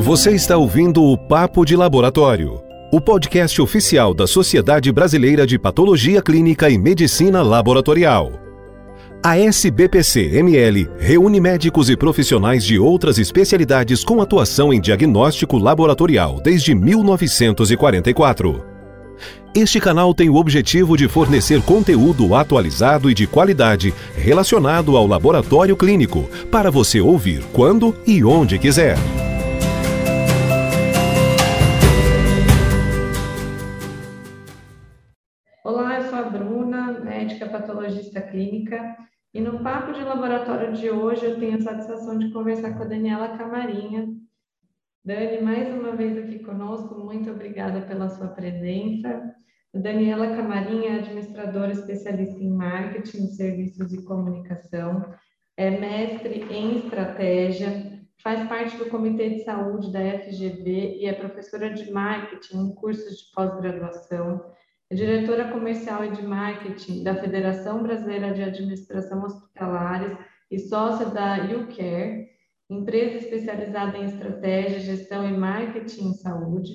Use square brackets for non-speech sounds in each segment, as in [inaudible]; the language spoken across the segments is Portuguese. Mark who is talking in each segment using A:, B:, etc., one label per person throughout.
A: Você está ouvindo o Papo de Laboratório, o podcast oficial da Sociedade Brasileira de Patologia Clínica e Medicina Laboratorial. A SBPC-ML reúne médicos e profissionais de outras especialidades com atuação em diagnóstico laboratorial desde 1944. Este canal tem o objetivo de fornecer conteúdo atualizado e de qualidade relacionado ao laboratório clínico para você ouvir quando e onde quiser.
B: Clínica. E no papo de laboratório de hoje eu tenho a satisfação de conversar com a Daniela Camarinha. Dani, mais uma vez aqui conosco, muito obrigada pela sua presença. Daniela Camarinha é administradora especialista em marketing, serviços e comunicação, é mestre em estratégia, faz parte do Comitê de Saúde da FGV e é professora de marketing em cursos de pós-graduação é diretora comercial e de marketing da Federação Brasileira de Administração Hospitalares e sócia da UCare, empresa especializada em estratégia, gestão e marketing em saúde.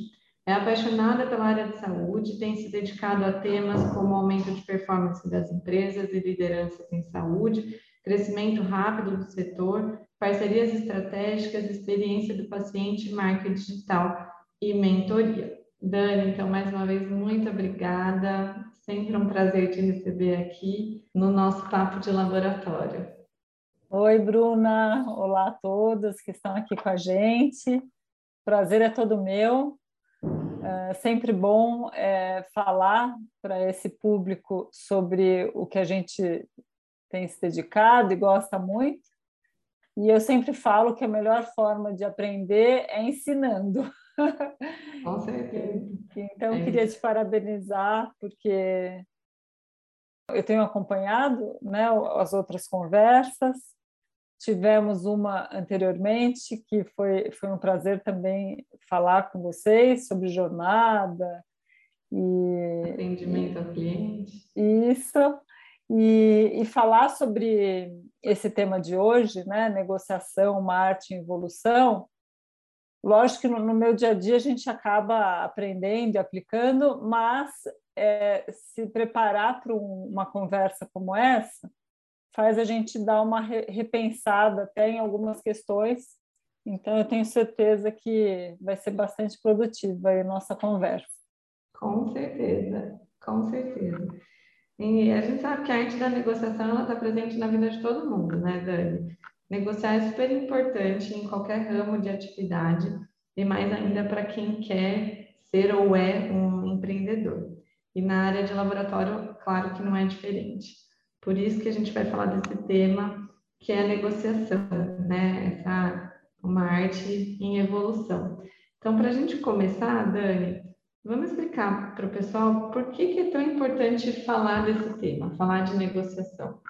B: É apaixonada pela área de saúde e tem se dedicado a temas como aumento de performance das empresas e lideranças em saúde, crescimento rápido do setor, parcerias estratégicas, experiência do paciente, marketing digital e mentoria. Dani, então, mais uma vez, muito obrigada. Sempre um prazer te receber aqui no nosso papo de laboratório.
C: Oi, Bruna. Olá a todos que estão aqui com a gente. Prazer é todo meu. É sempre bom é, falar para esse público sobre o que a gente tem se dedicado e gosta muito. E eu sempre falo que a melhor forma de aprender é ensinando.
B: Com certeza.
C: Então, eu é queria te parabenizar, porque eu tenho acompanhado né, as outras conversas. Tivemos uma anteriormente, que foi, foi um prazer também falar com vocês sobre jornada
B: e atendimento ao cliente.
C: Isso. E, e falar sobre esse tema de hoje, né, negociação, marketing, evolução, Lógico que no, meu dia a dia a gente acaba aprendendo e aplicando, mas é, se preparar para um, uma conversa como essa faz a gente dar uma re, repensada até em algumas questões. Então, eu tenho certeza que vai ser bastante produtiva a nossa conversa.
B: Com certeza, com certeza. E a gente sabe que a arte da negociação está presente na vida de todo mundo, né, Dani? Negociar é super importante em qualquer ramo de atividade e mais ainda para quem quer ser ou é um empreendedor. E na área de laboratório, claro que não é diferente. Por isso que a gente vai falar desse tema, que é a negociação, né? Essa uma arte em evolução. Então, para a gente começar, Dani, vamos explicar para o pessoal por que, que é tão importante falar desse tema, falar de negociação.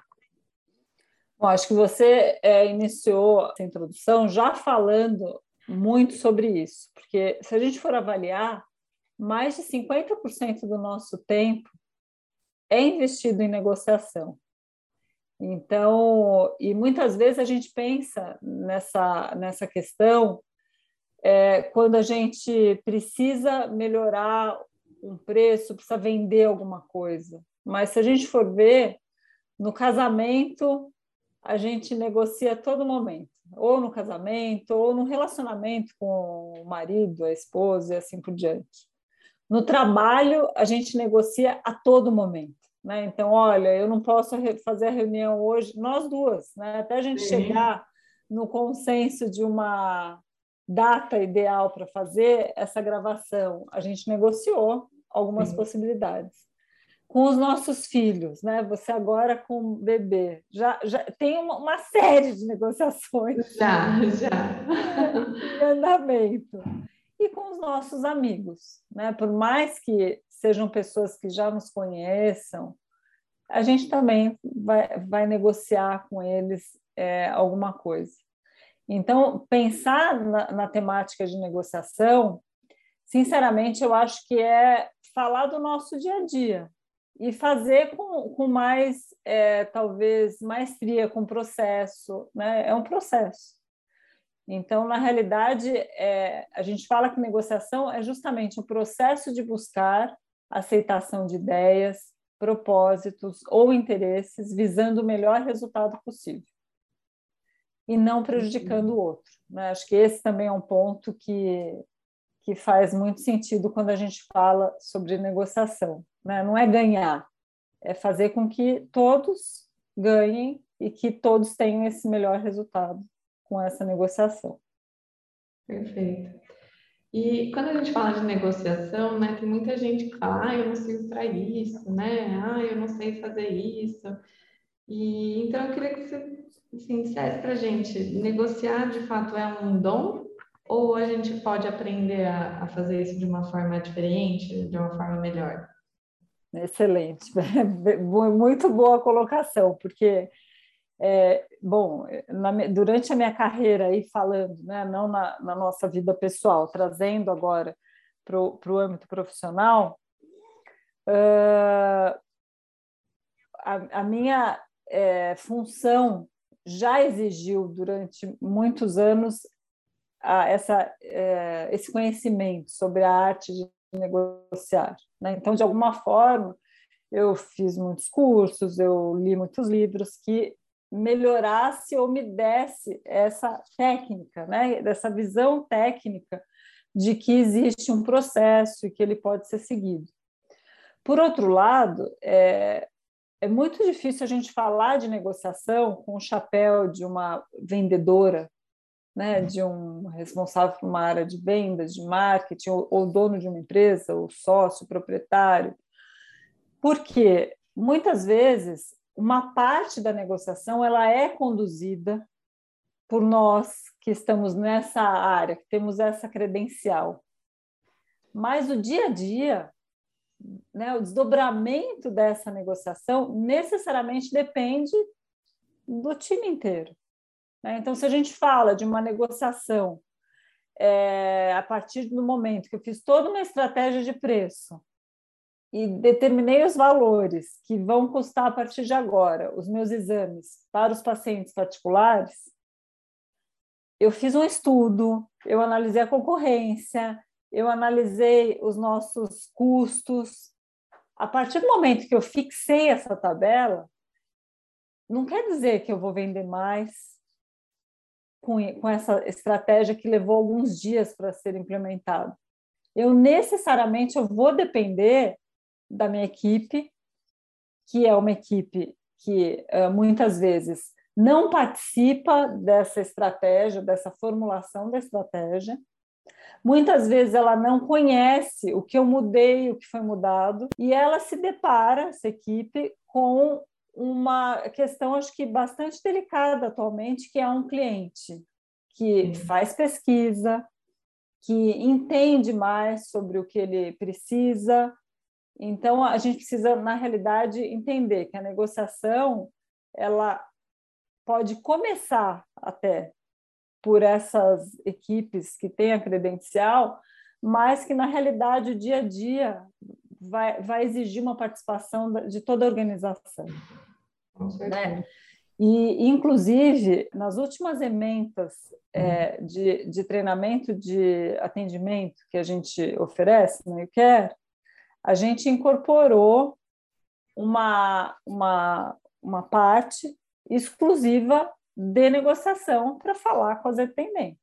C: Bom, acho que você é, iniciou essa introdução já falando muito sobre isso, porque se a gente for avaliar, mais de 50% do nosso tempo é investido em negociação. Então, e muitas vezes a gente pensa nessa, nessa questão é, quando a gente precisa melhorar um preço, precisa vender alguma coisa. Mas se a gente for ver, no casamento, a gente negocia a todo momento, ou no casamento, ou no relacionamento com o marido, a esposa e assim por diante. No trabalho, a gente negocia a todo momento. Né? Então, olha, eu não posso fazer a reunião hoje, nós duas, né? até a gente Sim. chegar no consenso de uma data ideal para fazer essa gravação, a gente negociou algumas Sim. possibilidades com os nossos filhos, né? Você agora com bebê, já, já tem uma, uma série de negociações.
B: Já, já.
C: Em andamento. E com os nossos amigos, né? Por mais que sejam pessoas que já nos conheçam, a gente também vai, vai negociar com eles é, alguma coisa. Então, pensar na, na temática de negociação, sinceramente, eu acho que é falar do nosso dia a dia, e fazer com, com mais, é, talvez, maestria, com processo, né? É um processo. Então, na realidade, é, a gente fala que negociação é justamente o processo de buscar aceitação de ideias, propósitos ou interesses visando o melhor resultado possível e não prejudicando o outro. Né? Acho que esse também é um ponto que, que faz muito sentido quando a gente fala sobre negociação. Né? Não é ganhar, é fazer com que todos ganhem e que todos tenham esse melhor resultado com essa negociação.
B: Perfeito. E quando a gente fala de negociação, né, tem muita gente que fala, ah, eu não sei para isso, né? Ah, eu não sei fazer isso. E então eu queria que você assim, dissesse para gente, negociar de fato é um dom ou a gente pode aprender a, a fazer isso de uma forma diferente, de uma forma melhor?
C: Excelente, [laughs] muito boa colocação, porque é, bom, na, durante a minha carreira aí falando, né, não na, na nossa vida pessoal, trazendo agora para o âmbito profissional, uh, a, a, minha é, função já exigiu durante muitos anos a, essa, é, esse conhecimento sobre a arte de negociar. Né? Então, de alguma forma, eu fiz muitos cursos, eu li muitos livros que melhorasse ou me desse essa técnica, né? dessa visão técnica de que existe um processo e que ele pode ser seguido. Por outro lado, é, é muito difícil a gente falar de negociação com o chapéu de uma vendedora, né, de um responsável por uma área de vendas, de marketing, ou, ou dono de uma empresa, ou sócio, proprietário, porque muitas vezes uma parte da negociação ela é conduzida por nós que estamos nessa área, que temos essa credencial. Mas o dia a dia, né, o desdobramento dessa negociação necessariamente depende do time inteiro. Né? Então, se a gente fala de uma negociação é, a partir do momento que eu fiz toda uma estratégia de preço, e determinei os valores que vão custar a partir de agora os meus exames para os pacientes particulares, eu fiz um estudo, eu analisei a concorrência, eu analisei os nossos custos. A partir do momento que eu fixei essa tabela, não quer dizer que eu vou vender mais com, com essa estratégia que levou alguns dias para ser implementada. Eu necessariamente eu vou depender da minha equipe, que é uma equipe que uh, muitas vezes não participa dessa estratégia, dessa formulação da estratégia. Muitas vezes ela não conhece o que eu mudei, o que foi mudado, e ela se depara, essa equipe, com uma questão, acho que bastante delicada atualmente, que é um cliente que faz pesquisa, que entende mais sobre o que ele precisa, então, a gente precisa, na realidade, entender que a negociação ela pode começar até por essas equipes que têm a credencial, mas que, na realidade, o dia a dia vai, vai exigir uma participação de toda a organização. Né? E, inclusive, nas últimas ementas é, de, de treinamento de atendimento que a gente oferece no YouCare, a gente incorporou uma, uma, uma parte exclusiva de negociação para falar com as atendentes.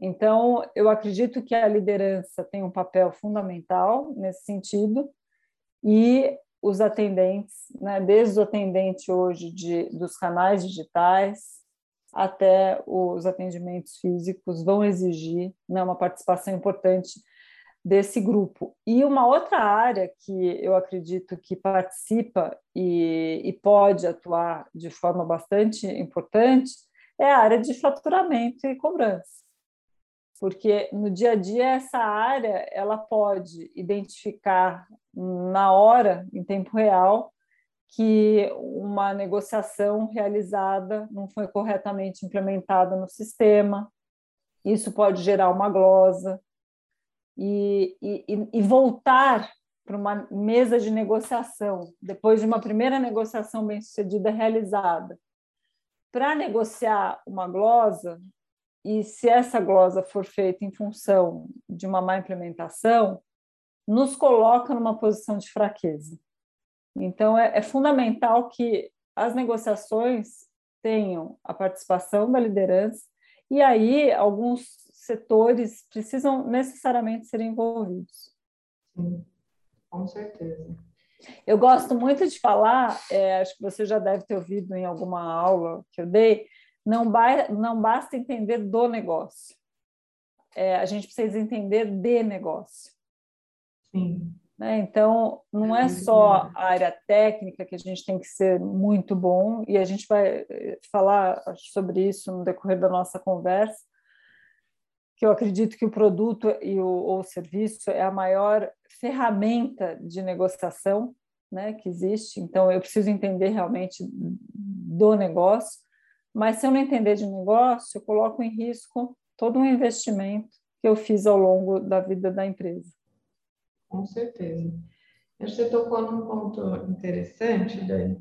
C: Então, eu acredito que a liderança tem um papel fundamental nesse sentido e os atendentes, né, desde o atendente hoje de, dos canais digitais até os atendimentos físicos, vão exigir né, uma participação importante desse grupo. E uma outra área que eu acredito que participa e, e, pode atuar de forma bastante importante é a área de faturamento e cobrança. Porque no dia a dia essa área ela pode identificar na hora, em tempo real, que uma negociação realizada não foi corretamente implementada no sistema. Isso pode gerar uma glosa, e, e, e voltar para uma mesa de negociação, depois de uma primeira negociação bem-sucedida realizada, para negociar uma glosa, e se essa glosa for feita em função de uma má implementação, nos coloca numa posição de fraqueza. Então, é, é fundamental que as negociações tenham a participação da liderança, e aí alguns setores precisam necessariamente ser envolvidos.
B: Sim, com certeza.
C: Eu gosto muito de falar, é, acho que você já deve ter ouvido em alguma aula que eu dei, não, ba não basta entender do negócio. É, a gente precisa entender de negócio.
B: Sim.
C: Né? Então, não é só a área técnica que a gente tem que ser muito bom, e a gente vai eh, falar sobre isso no decorrer da nossa conversa, que eu acredito que o produto e o, ou o serviço é a maior ferramenta de negociação né, que existe. Então, eu preciso entender realmente do negócio, mas se eu não entender de negócio, eu coloco em risco todo um investimento que eu fiz ao longo da vida da empresa.
B: Com certeza. Você tocou num ponto interessante, Dani.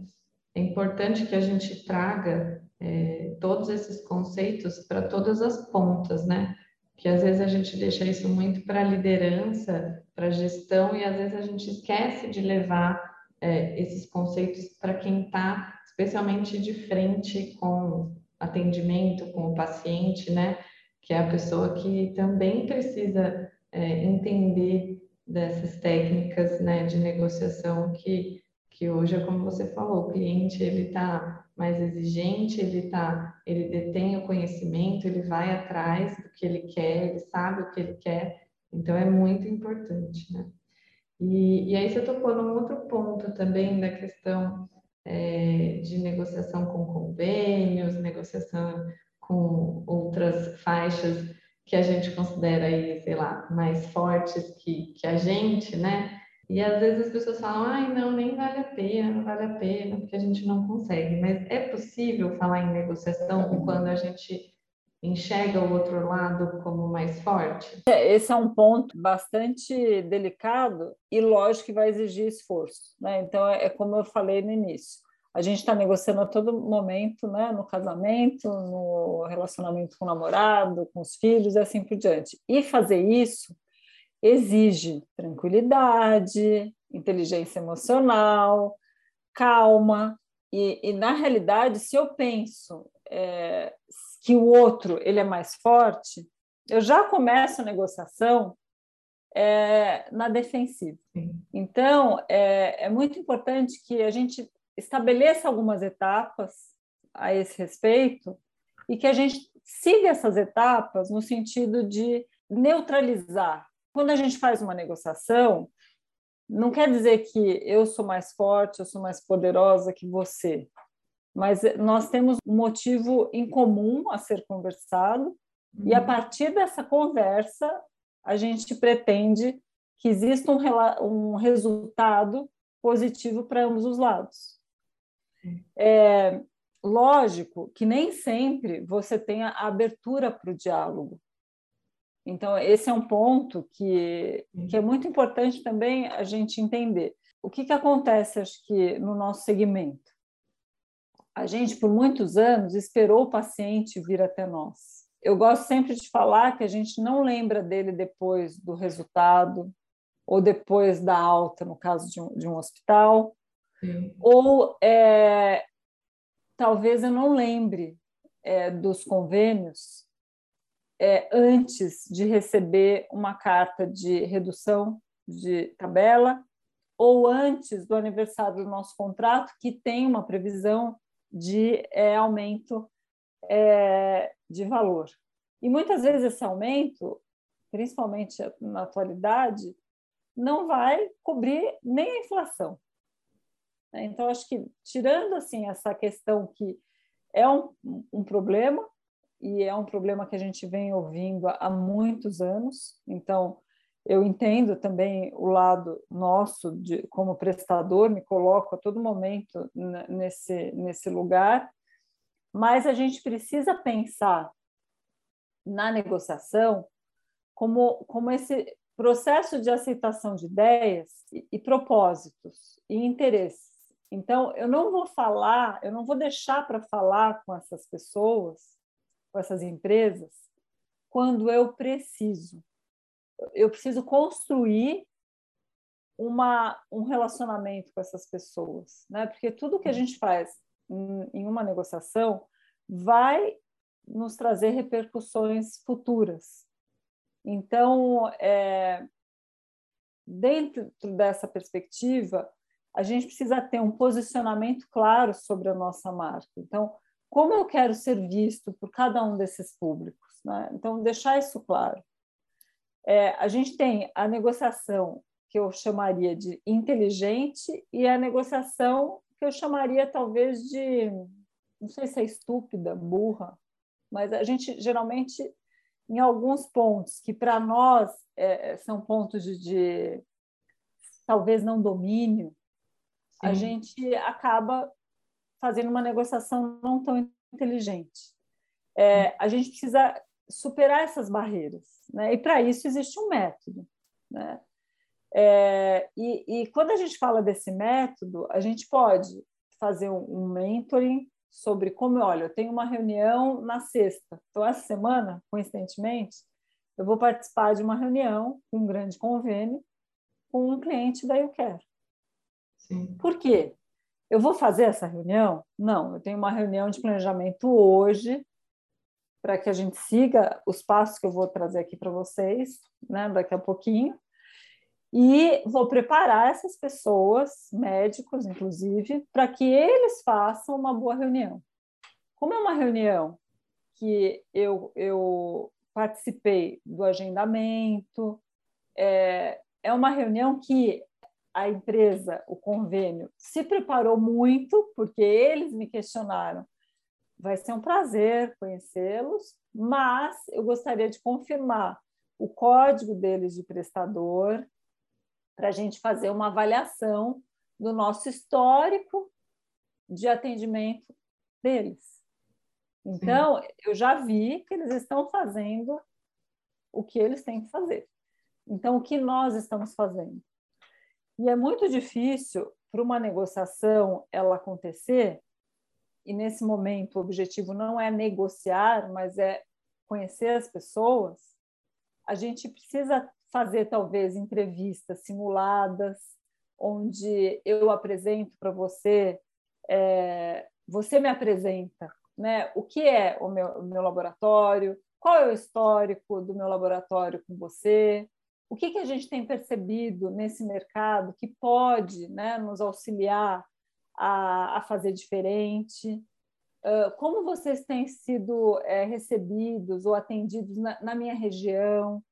B: É importante que a gente traga é, todos esses conceitos para todas as pontas, né? Que às vezes a gente deixa isso muito para a liderança, para a gestão, e às vezes a gente esquece de levar é, esses conceitos para quem está especialmente de frente com atendimento, com o paciente, né? Que é a pessoa que também precisa é, entender dessas técnicas, né, de negociação que que hoje é como você falou, o cliente ele está mais exigente, ele tá, ele detém o conhecimento, ele vai atrás do que ele quer, ele sabe o que ele quer, então é muito importante, né? E, e aí você tocou num outro ponto também da questão é, de negociação com convênios, negociação com outras faixas que a gente considera aí, sei lá, mais fortes que, que a gente, né? E às vezes as pessoas falam, ai, não, nem vale a pena, não vale a pena, porque a gente não consegue. Mas é possível falar em negociação quando a gente enxerga o outro lado como mais forte?
C: É, esse é um ponto bastante delicado e lógico que vai exigir esforço. Né? Então, é como eu falei no início a gente está negociando a todo momento, né, no casamento, no relacionamento com o namorado, com os filhos e assim por diante. E fazer isso exige tranquilidade, inteligência emocional, calma. E, e na realidade, se eu penso é, que o outro ele é mais forte, eu já começo a negociação é, na defensiva. Então, é, é muito importante que a gente estabeleça algumas etapas a esse respeito e que a gente siga essas etapas no sentido de neutralizar. Quando a gente faz uma negociação, não quer dizer que eu sou mais forte, eu sou mais poderosa que você, mas nós temos um motivo em comum a ser conversado uhum. e a uhum. partir dessa conversa a gente pretende que exista um, um resultado positivo para ambos os lados. É lógico que nem sempre você tem a abertura para o diálogo. Então, esse é um ponto que, que é muito importante também a gente entender. O que, que acontece, acho que, no nosso segmento? A gente, por muitos anos, esperou o paciente vir até nós. Eu gosto sempre de falar que a gente não lembra dele depois do resultado ou depois da alta, no caso de um, de um hospital, ou é, talvez eu não lembre é, dos convênios é, antes de receber uma carta de redução de tabela ou antes do aniversário do nosso contrato, que tem uma previsão de é, aumento é, de valor. E muitas vezes esse aumento, principalmente na atualidade, não vai cobrir nem a inflação. Né? Então, acho que, tirando assim essa questão que é um, um problema, e é um problema que a gente vem ouvindo há, há muitos anos, então eu entendo também o lado nosso de, como prestador, me coloco a todo momento nesse, nesse lugar, mas a gente precisa pensar na negociação como, como esse processo de aceitação de ideias e, e propósitos e interesses. Então, eu não vou falar, eu não vou deixar para falar com essas pessoas, com essas empresas, quando eu preciso. Eu preciso construir uma, um relacionamento com essas pessoas, né? Porque tudo que a gente faz em, uma negociação vai nos trazer repercussões futuras. Então, é, dentro dessa perspectiva, a gente precisa ter um posicionamento claro sobre a nossa marca. Então, como eu quero ser visto por cada um desses públicos? Né? Então, deixar isso claro. É, a gente tem a negociação que eu chamaria de inteligente e a negociação que eu chamaria talvez de, não sei se é estúpida, burra, mas a gente geralmente em alguns pontos que para nós é, são pontos de, de, talvez não domínio, Sim. a gente acaba fazendo uma negociação não tão inteligente. É, a gente precisa superar essas barreiras, né? E para isso existe um método, né? É, e, e, quando a gente fala desse método, a gente pode fazer um, um mentoring sobre como, olha, eu tenho uma reunião na sexta. Então, essa semana, coincidentemente, eu vou participar de uma reunião, um grande convênio, com um cliente da Eu Quero. Sim. Por quê? Eu vou fazer essa reunião? Não, eu tenho uma reunião de planejamento hoje, para que a gente siga os passos que eu vou trazer aqui para vocês, né, daqui a pouquinho. E vou preparar essas pessoas, médicos inclusive, para que eles façam uma boa reunião. Como é uma reunião que eu, eu participei do agendamento, é, é uma reunião que a empresa, o convênio, se preparou muito, porque eles me questionaram. Vai ser um prazer conhecê-los, mas eu gostaria de confirmar o código deles de prestador, para a gente fazer uma avaliação do nosso histórico de atendimento deles. Então, Sim. eu já vi que eles estão fazendo o que eles têm que fazer. Então, o que nós estamos fazendo? E é muito difícil para uma negociação ela acontecer, e nesse momento o objetivo não é negociar, mas é conhecer as pessoas. A gente precisa fazer talvez entrevistas simuladas, onde eu apresento para você, é, você me apresenta, né? O que é o meu, o meu laboratório? Qual é o histórico do meu laboratório com você? O que, que a gente tem percebido nesse mercado que pode né, nos auxiliar a, a fazer diferente? Uh, como vocês têm sido é, recebidos ou atendidos na, na minha região?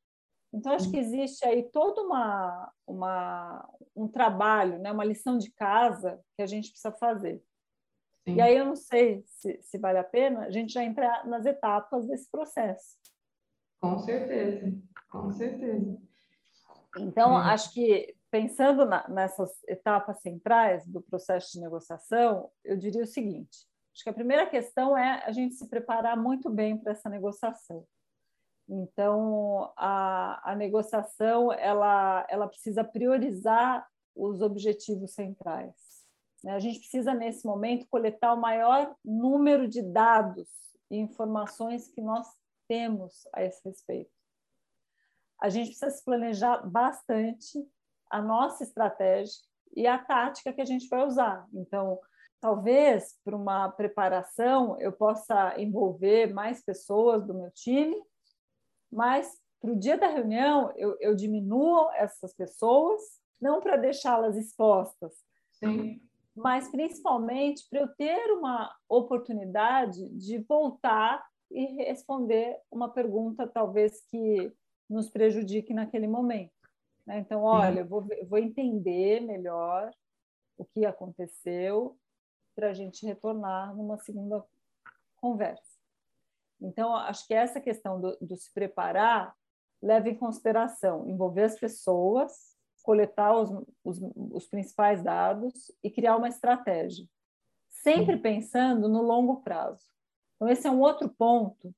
C: Então, acho que existe aí todo uma, uma, um trabalho, né? uma lição de casa que a gente precisa fazer. Sim. E aí eu não sei se, se vale a pena a gente já entrar nas etapas desse processo.
B: Com certeza, com certeza.
C: Então, Sim. acho que pensando na, nessas etapas centrais do processo de negociação, eu diria o seguinte: acho que a primeira questão é a gente se preparar muito bem para essa negociação. Então, a, a negociação ela, ela precisa priorizar os objetivos centrais. Né? A gente precisa, nesse momento, coletar o maior número de dados e informações que nós temos a esse respeito. A gente precisa se planejar bastante a nossa estratégia e a tática que a gente vai usar. Então, talvez para uma preparação eu possa envolver mais pessoas do meu time mas para o dia da reunião eu, eu diminuo essas pessoas, não para deixá-las expostas, Sim. mas principalmente para eu ter uma oportunidade de voltar e responder uma pergunta talvez que nos prejudique naquele momento. Né? Então, olha, eu vou, eu vou entender melhor o que aconteceu para a gente retornar numa segunda conversa. Então, acho que essa questão do, do se preparar leva em consideração envolver as pessoas, coletar os, os, os principais dados e criar uma estratégia, sempre pensando no longo prazo. Então, esse é um outro ponto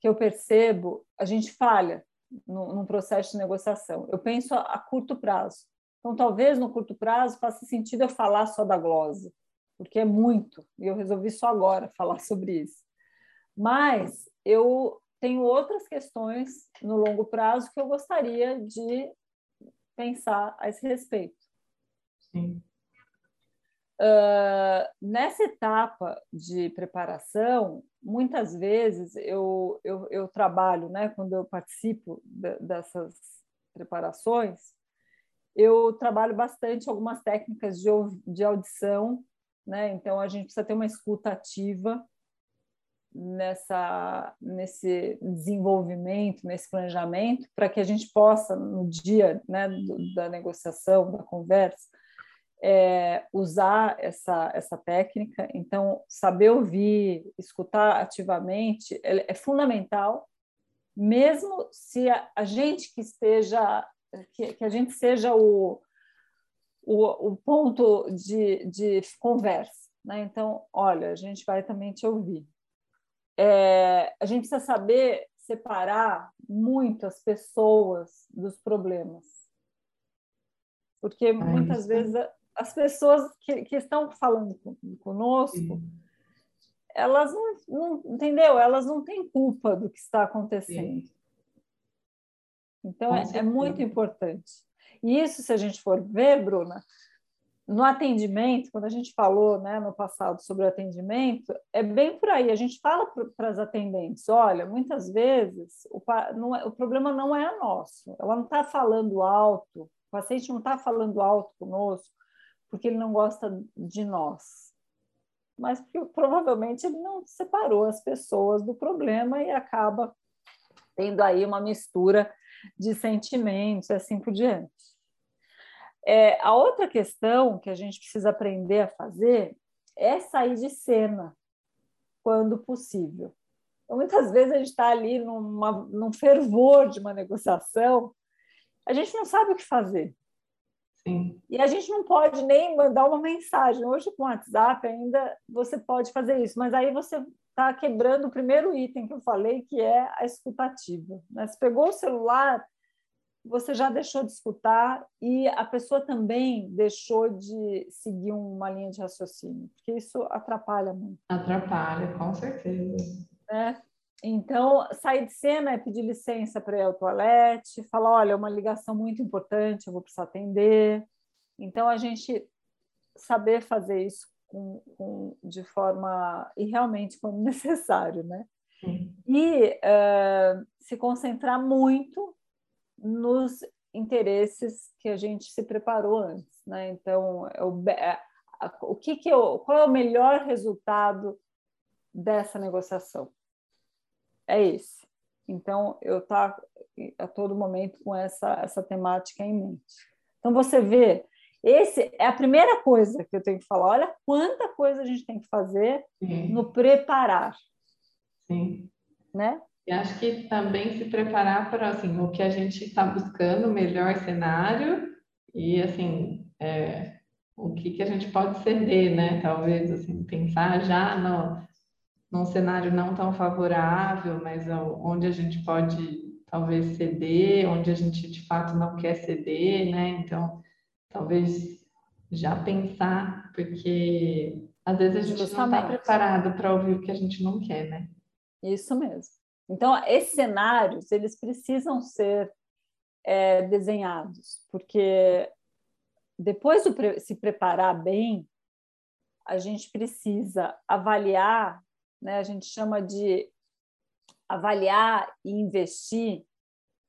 C: que eu percebo, a gente falha no, num processo de negociação. Eu penso a, a, curto prazo. Então, talvez no curto prazo faça sentido eu falar só da glose, porque é muito, e eu resolvi só agora [laughs] falar sobre isso. Mas eu tenho outras questões no longo prazo que eu gostaria de pensar a esse respeito.
B: Sim.
C: Uh, nessa etapa de preparação, muitas vezes eu, eu, eu trabalho, né, quando eu participo de, dessas preparações, eu trabalho bastante algumas técnicas de, de audição, né? então a gente precisa ter uma escuta ativa nessa, nesse desenvolvimento, nesse planejamento, para que a gente possa, no dia né, da negociação, da conversa, é, usar essa, essa técnica. Então, saber ouvir, escutar ativamente é, é fundamental, mesmo se a, a, gente que esteja, que, que a gente seja o, o, o ponto de, de conversa. Né? Então, olha, a gente vai também te ouvir. É, a gente precisa saber separar muito as pessoas dos problemas. Porque muitas vezes as pessoas que, que estão falando conosco, Sim. elas não, não, entendeu? Elas não têm culpa do que está acontecendo. Sim. Então, é, é, muito importante. E isso, se a gente for ver, Bruna, no atendimento, quando a gente falou né, no passado sobre o atendimento, é bem por aí. A gente fala para as atendentes: olha, muitas vezes o, não é, o problema não é nosso, ela não está falando alto, o paciente não está falando alto conosco, porque ele não gosta de nós, mas porque provavelmente ele não separou as pessoas do problema e acaba tendo aí uma mistura de sentimentos e assim por diante. É, a outra questão que a gente precisa aprender a fazer é sair de cena quando possível. Então, muitas vezes a gente está ali numa, num fervor de uma negociação, a gente não sabe o que fazer.
B: Sim.
C: E a gente não pode nem mandar uma mensagem. Hoje, com o WhatsApp, ainda você pode fazer isso, mas aí você está quebrando o primeiro item que eu falei, que é a escutativa. Né? Você pegou o celular, você já deixou de escutar e a pessoa também deixou de seguir uma linha de raciocínio, porque isso atrapalha muito.
B: Atrapalha, com certeza.
C: É. Então, sair de cena é pedir licença para ir ao toalete, falar, olha, é uma ligação muito importante, eu vou precisar atender. Então, a gente saber fazer isso com, com, de forma, e realmente quando [laughs] necessário, né? Sim. E uh, se concentrar muito nos interesses que a gente se preparou antes, né? Então, é o, é, o que que eu, qual é o melhor resultado dessa negociação? É esse. Então, eu estou a todo momento com essa, essa temática em mente. Então, você vê, esse é a primeira coisa que eu tenho que falar. Olha quanta coisa a gente tem que fazer Sim. no preparar.
B: Sim.
C: Né?
B: E acho que também se preparar para assim, o que a gente está buscando, o melhor cenário, e assim, é, o que, que a gente pode ceder, né? Talvez assim, pensar já no, num cenário não tão favorável, mas onde a gente pode talvez ceder, onde a gente de fato não quer ceder, né? Então, talvez já pensar, porque às vezes a gente Justamente. não está preparado para ouvir o que a gente não quer, né?
C: Isso mesmo. Então, esses cenários, eles precisam ser é, desenhados, porque depois de se preparar bem, a gente precisa avaliar né? a gente chama de avaliar e investir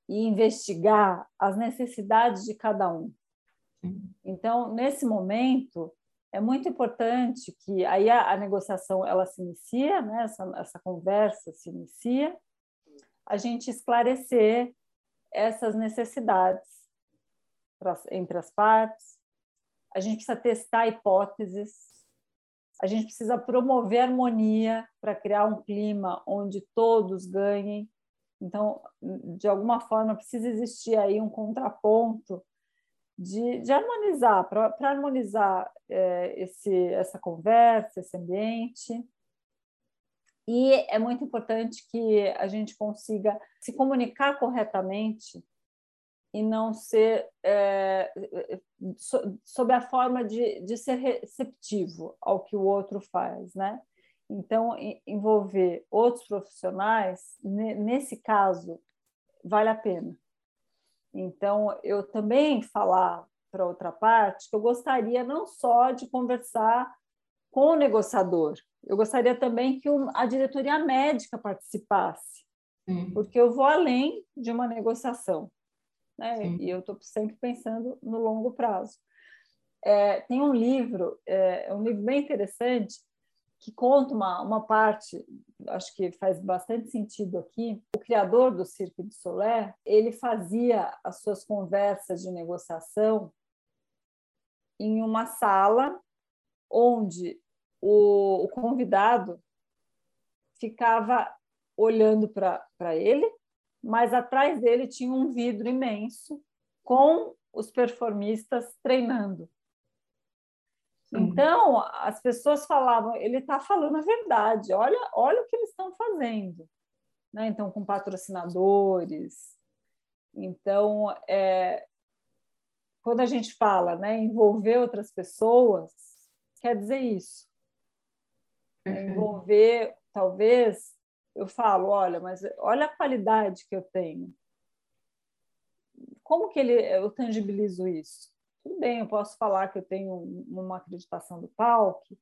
C: e investigar as necessidades de cada um. Então, nesse momento, é muito importante que aí a, a negociação ela se inicia, né? essa, essa conversa se inicia, a gente esclarecer essas necessidades entre as partes, a gente precisa testar hipóteses, a gente precisa promover harmonia para criar um clima onde todos ganhem. Então, de alguma forma, precisa existir aí um contraponto de, de harmonizar, para harmonizar é, esse, essa conversa, esse ambiente. E é muito importante que a gente consiga se comunicar corretamente e não ser é, so, sob a forma de, de ser receptivo ao que o outro faz, né? Então, envolver outros profissionais, nesse caso, vale a pena. Então, eu também falar para outra parte que eu gostaria não só de conversar com o negociador, eu gostaria também que a diretoria médica participasse, Sim. porque eu vou além de uma negociação, né? E eu estou sempre pensando no longo prazo. É, tem um livro, é, é um livro bem interessante que conta uma, uma parte, acho que faz bastante sentido aqui. O criador do Cirque du Soleil, ele fazia as suas conversas de negociação em uma sala onde o, o convidado ficava olhando para ele, mas atrás dele tinha um vidro imenso com os performistas treinando. Então, as pessoas falavam, ele está falando a verdade, olha, olha o que eles estão fazendo. Né? Então, com patrocinadores. Então, é, quando a gente fala né, envolver outras pessoas, quer dizer isso. É envolver, talvez, eu falo, olha, mas olha a qualidade que eu tenho. Como que ele, eu tangibilizo isso? Tudo bem, eu posso falar que eu tenho uma acreditação do PALC,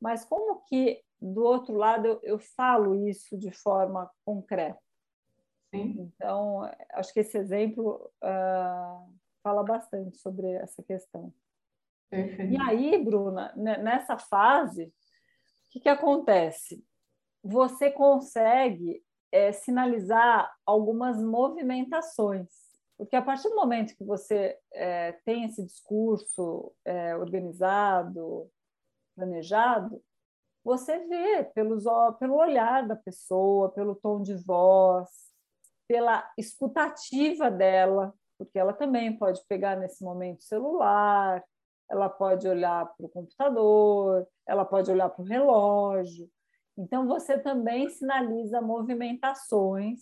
C: mas como que do outro lado eu, eu falo isso de forma concreta? Sim. Então, acho que esse exemplo uh, fala bastante sobre essa questão. Perfeito. E aí, Bruna, nessa fase, o que, que acontece? Você consegue é, sinalizar algumas movimentações porque a partir do momento que você é, tem esse discurso é, organizado, planejado, você vê pelos, pelo olhar da pessoa, pelo tom de voz, pela escutativa dela, porque ela também pode pegar nesse momento o celular, ela pode olhar para o computador, ela pode olhar para o relógio. Então, você também sinaliza movimentações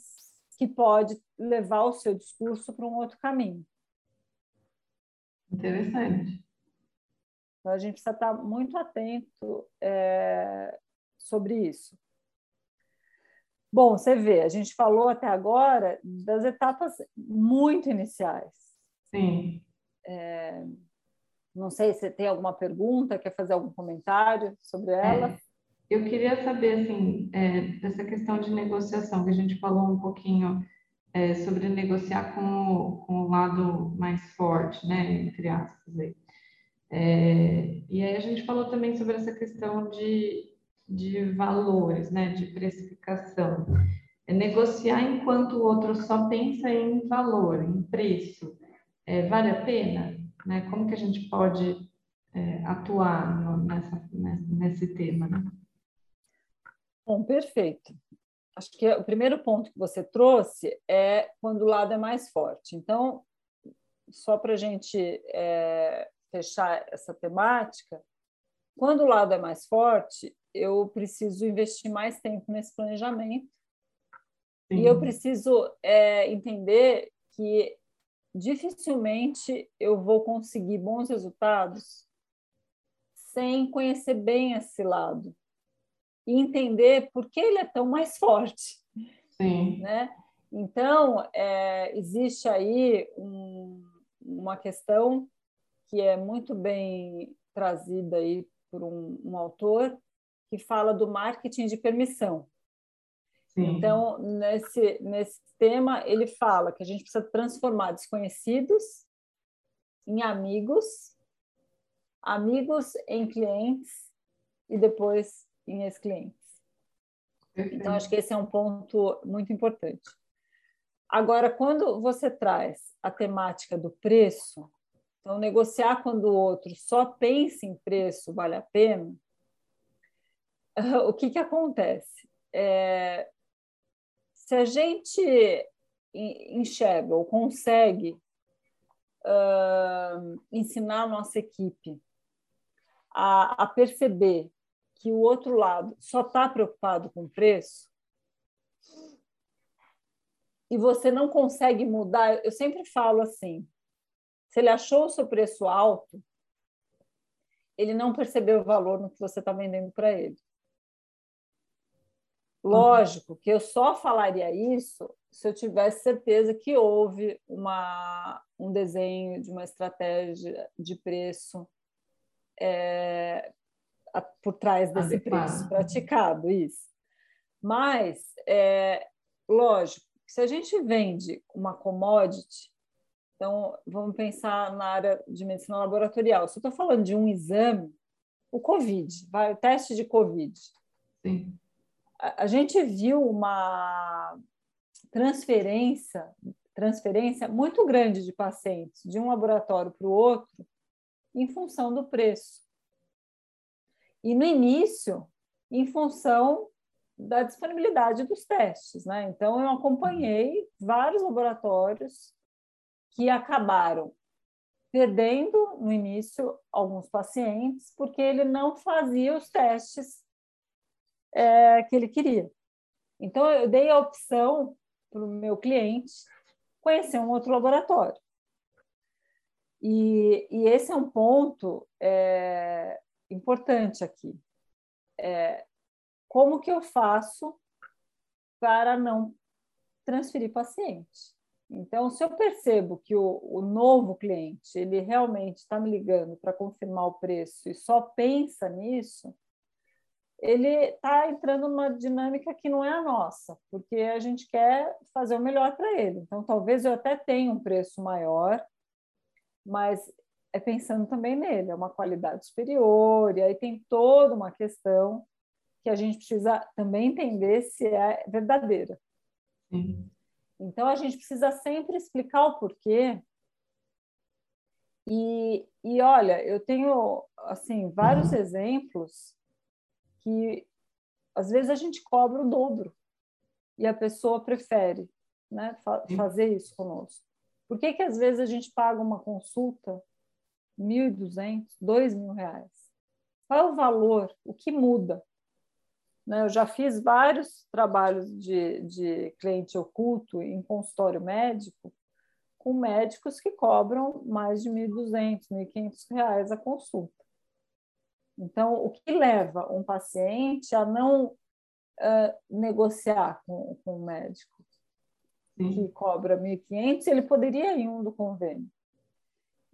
C: que pode levar o seu discurso para um outro caminho.
B: Interessante.
C: Então, a gente precisa estar muito atento é, sobre isso. Bom, você vê, a gente falou até agora das etapas muito iniciais.
B: Sim.
C: É, não sei se tem alguma pergunta, quer fazer algum comentário sobre ela? É.
B: Eu queria saber, assim, é, dessa questão de negociação, que a gente falou um pouquinho é, sobre negociar com o, com o lado mais forte, né, entre aspas. Aí. É, e aí a gente falou também sobre essa questão de, de valores, né, de precificação. É negociar enquanto o outro só pensa em valor, em preço. É, vale a pena? Né? Como que a gente pode é, atuar no, nessa, nesse tema? Né?
C: Bom, perfeito. Acho que o primeiro ponto que você trouxe é quando o lado é mais forte. Então, só para a gente é, fechar essa temática, quando o lado é mais forte, eu preciso investir mais tempo nesse planejamento Sim. e eu preciso é, entender que dificilmente eu vou conseguir bons resultados sem conhecer bem esse lado e entender por que ele é tão mais [laughs] forte.
B: Sim.
C: Né? Então, é, existe aí um, uma questão que é muito bem trazida aí por um, um autor que fala do marketing de permissão. Sim. Então, nesse, nesse tema, ele fala que a gente precisa transformar desconhecidos em amigos, amigos em clientes e depois em ex-clientes. Então, acho que esse é um ponto muito importante. Agora, quando você traz a temática do preço, então, negociar quando o outro só pensa em preço vale a pena, [laughs] o que, que acontece? É, se a gente enxerga ou consegue uh, ensinar a nossa equipe a, a perceber que o outro lado só está preocupado com o preço e você não consegue mudar, eu sempre falo assim: se ele achou o seu preço alto, ele não percebeu o valor no que você está vendendo para ele. Lógico que eu só falaria isso se eu tivesse certeza que houve uma, um desenho de uma estratégia de preço é, por trás desse Adequado. preço praticado, isso. Mas, é, lógico, se a gente vende uma commodity, então vamos pensar na área de medicina laboratorial. Se eu estou falando de um exame, o COVID, vai, o teste de COVID.
B: Sim
C: a gente viu uma transferência, transferência muito grande de pacientes de um laboratório para o outro em função do preço. E no início, em função da disponibilidade dos testes. Né? Então, eu acompanhei vários laboratórios que acabaram perdendo no início alguns pacientes porque ele não fazia os testes é, que ele queria. Então, eu dei a opção para o meu cliente conhecer um outro laboratório. E, e esse é um ponto é, importante aqui. É, como que eu faço para não transferir paciente? Então, se eu percebo que o, o novo cliente ele realmente está me ligando para confirmar o preço e só pensa nisso, ele está entrando numa dinâmica que não é a nossa, porque a gente quer fazer o melhor para ele. Então, talvez eu até tenha um preço maior, mas é pensando também nele, é uma qualidade superior, e aí tem toda uma questão que a gente precisa também entender se é verdadeira.
B: Sim.
C: Então, a gente precisa sempre explicar o porquê. E, e olha, eu tenho assim vários uhum. exemplos que às vezes a gente cobra o dobro e a pessoa prefere né, fa fazer isso conosco. Por que, que às vezes a gente paga uma consulta 1.200, R$ mil reais? Qual é o valor? O que muda? Né, eu já fiz vários trabalhos de, de cliente oculto em consultório médico com médicos que cobram mais de R$ 1.200, R$ 1.500 a consulta. Então, o que leva um paciente a não uh, negociar com, com o médico Sim. que cobra 1.500, ele poderia ir em um do convênio.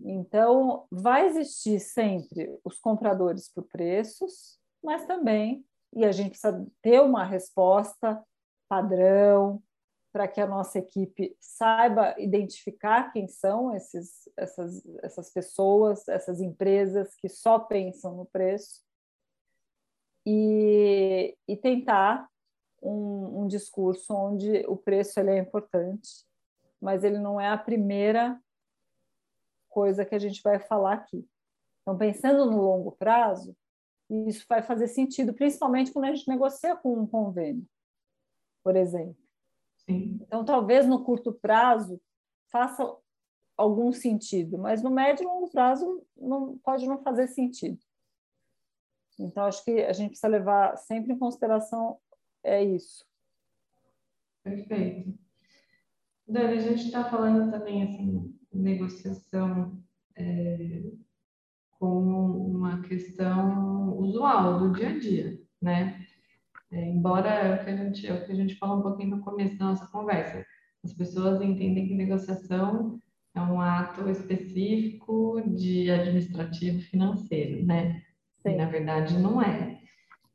C: Então, vai existir sempre os compradores por preços, mas também, e a gente precisa ter uma resposta padrão, para que a nossa equipe saiba identificar quem são esses, essas, essas pessoas, essas empresas que só pensam no preço e, e tentar um, um, discurso onde o preço ele é importante, mas ele não é a primeira coisa que a gente vai falar aqui. Então, pensando no longo prazo, isso vai fazer sentido, principalmente quando a gente negocia com um convênio, por exemplo.
B: Sim.
C: Então, talvez no curto prazo faça algum sentido, mas no médio e longo prazo não pode não fazer sentido. Então, acho que a gente precisa levar sempre em consideração é isso.
B: Perfeito. Dani, a gente está falando também assim, negociação é, como uma questão usual do dia a dia, né? É, embora é o, que a gente, é o que a gente falou um pouquinho no começo da nossa conversa, as pessoas entendem que negociação é um ato específico de administrativo financeiro, né? Sim. E, na verdade, não é.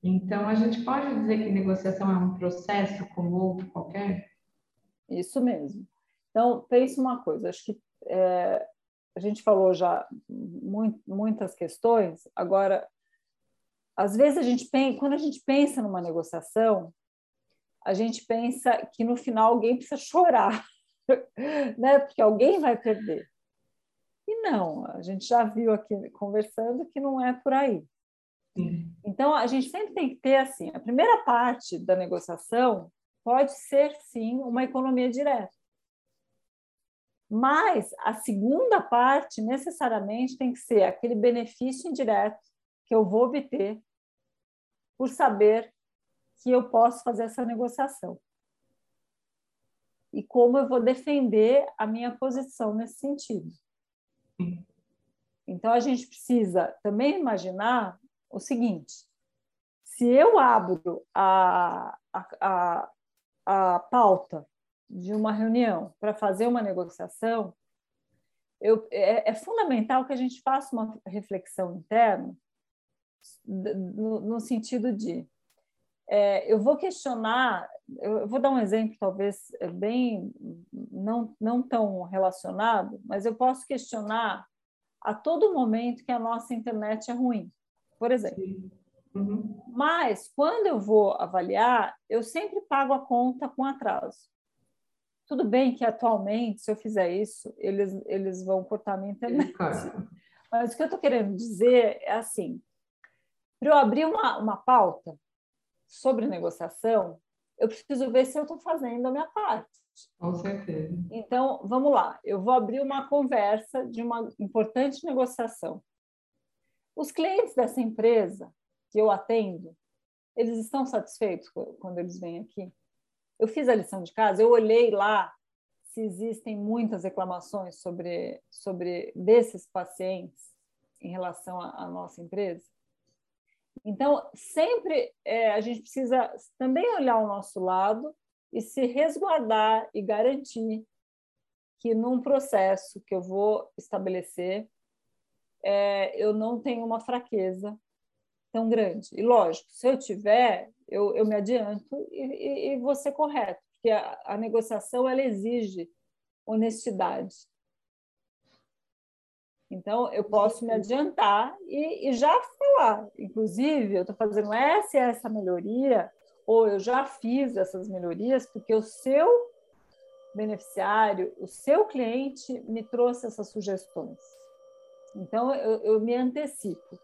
B: Então, a gente pode dizer que negociação é um processo como outro qualquer?
C: Isso mesmo. Então, pense uma coisa, acho que é, a gente falou já muito, muitas questões, agora às vezes a gente pensa, quando a gente pensa numa negociação, a gente pensa que no final alguém precisa chorar, [laughs] né? Porque alguém vai perder. E não, a gente já viu aqui conversando que não é por aí. Então a gente sempre tem que ter assim, a primeira parte da negociação pode ser sim uma economia direta. Mas a segunda parte necessariamente tem que ser aquele benefício indireto que eu vou obter por saber que eu posso fazer essa negociação. E como eu vou defender a minha posição nesse sentido. Então, a gente precisa também imaginar o seguinte: se eu abro a, a, a, a pauta de uma reunião para fazer uma negociação, eu, é, é, fundamental que a gente faça uma reflexão interna no, no sentido de é, eu vou questionar, eu vou dar um exemplo talvez bem não, não tão relacionado, mas eu posso questionar a todo momento que a nossa internet é ruim, por exemplo. Uhum. Mas quando eu vou avaliar, eu sempre pago a conta com atraso. Tudo bem que atualmente, se eu fizer isso, eles, eles vão cortar minha internet. [laughs] Mas o que eu estou querendo dizer é assim: para eu abrir uma, uma pauta sobre negociação, eu preciso ver se eu estou fazendo a minha parte.
B: Com certeza.
C: Então, vamos lá. Eu vou abrir uma conversa de uma importante negociação. Os clientes dessa empresa que eu atendo, eles estão satisfeitos quando eles vêm aqui? Eu fiz a lição de casa, eu olhei lá se existem muitas reclamações sobre, sobre desses pacientes em relação à nossa empresa. Então, sempre é, a gente precisa também olhar o nosso lado e se resguardar e garantir que num processo que eu vou estabelecer, é, eu não tenho uma fraqueza tão grande. E lógico, se eu tiver, eu, eu me adianto e, e, e vou ser correto, porque a, a negociação ela exige honestidade. Então, eu posso me adiantar e, e já falar. Inclusive, eu estou fazendo essa e essa melhoria, ou eu já fiz essas melhorias, porque o seu beneficiário, o seu cliente me trouxe essas sugestões. Então, eu, eu me antecipo.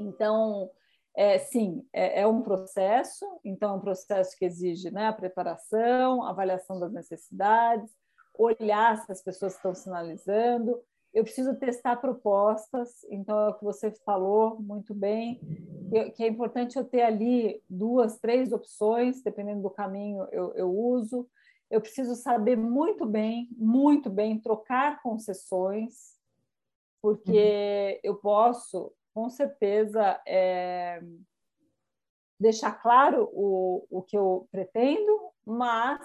C: Então, é, sim, é, é, um processo, então é um processo que exige né, a preparação, a avaliação das necessidades, olhar se as pessoas estão sinalizando. Eu preciso testar propostas, então é o que você falou muito bem, que, que é importante eu ter ali duas, três opções, dependendo do caminho eu, eu uso. Eu preciso saber muito bem, muito bem, trocar concessões, porque uhum. eu posso com certeza é, deixar claro o, o que eu pretendo, mas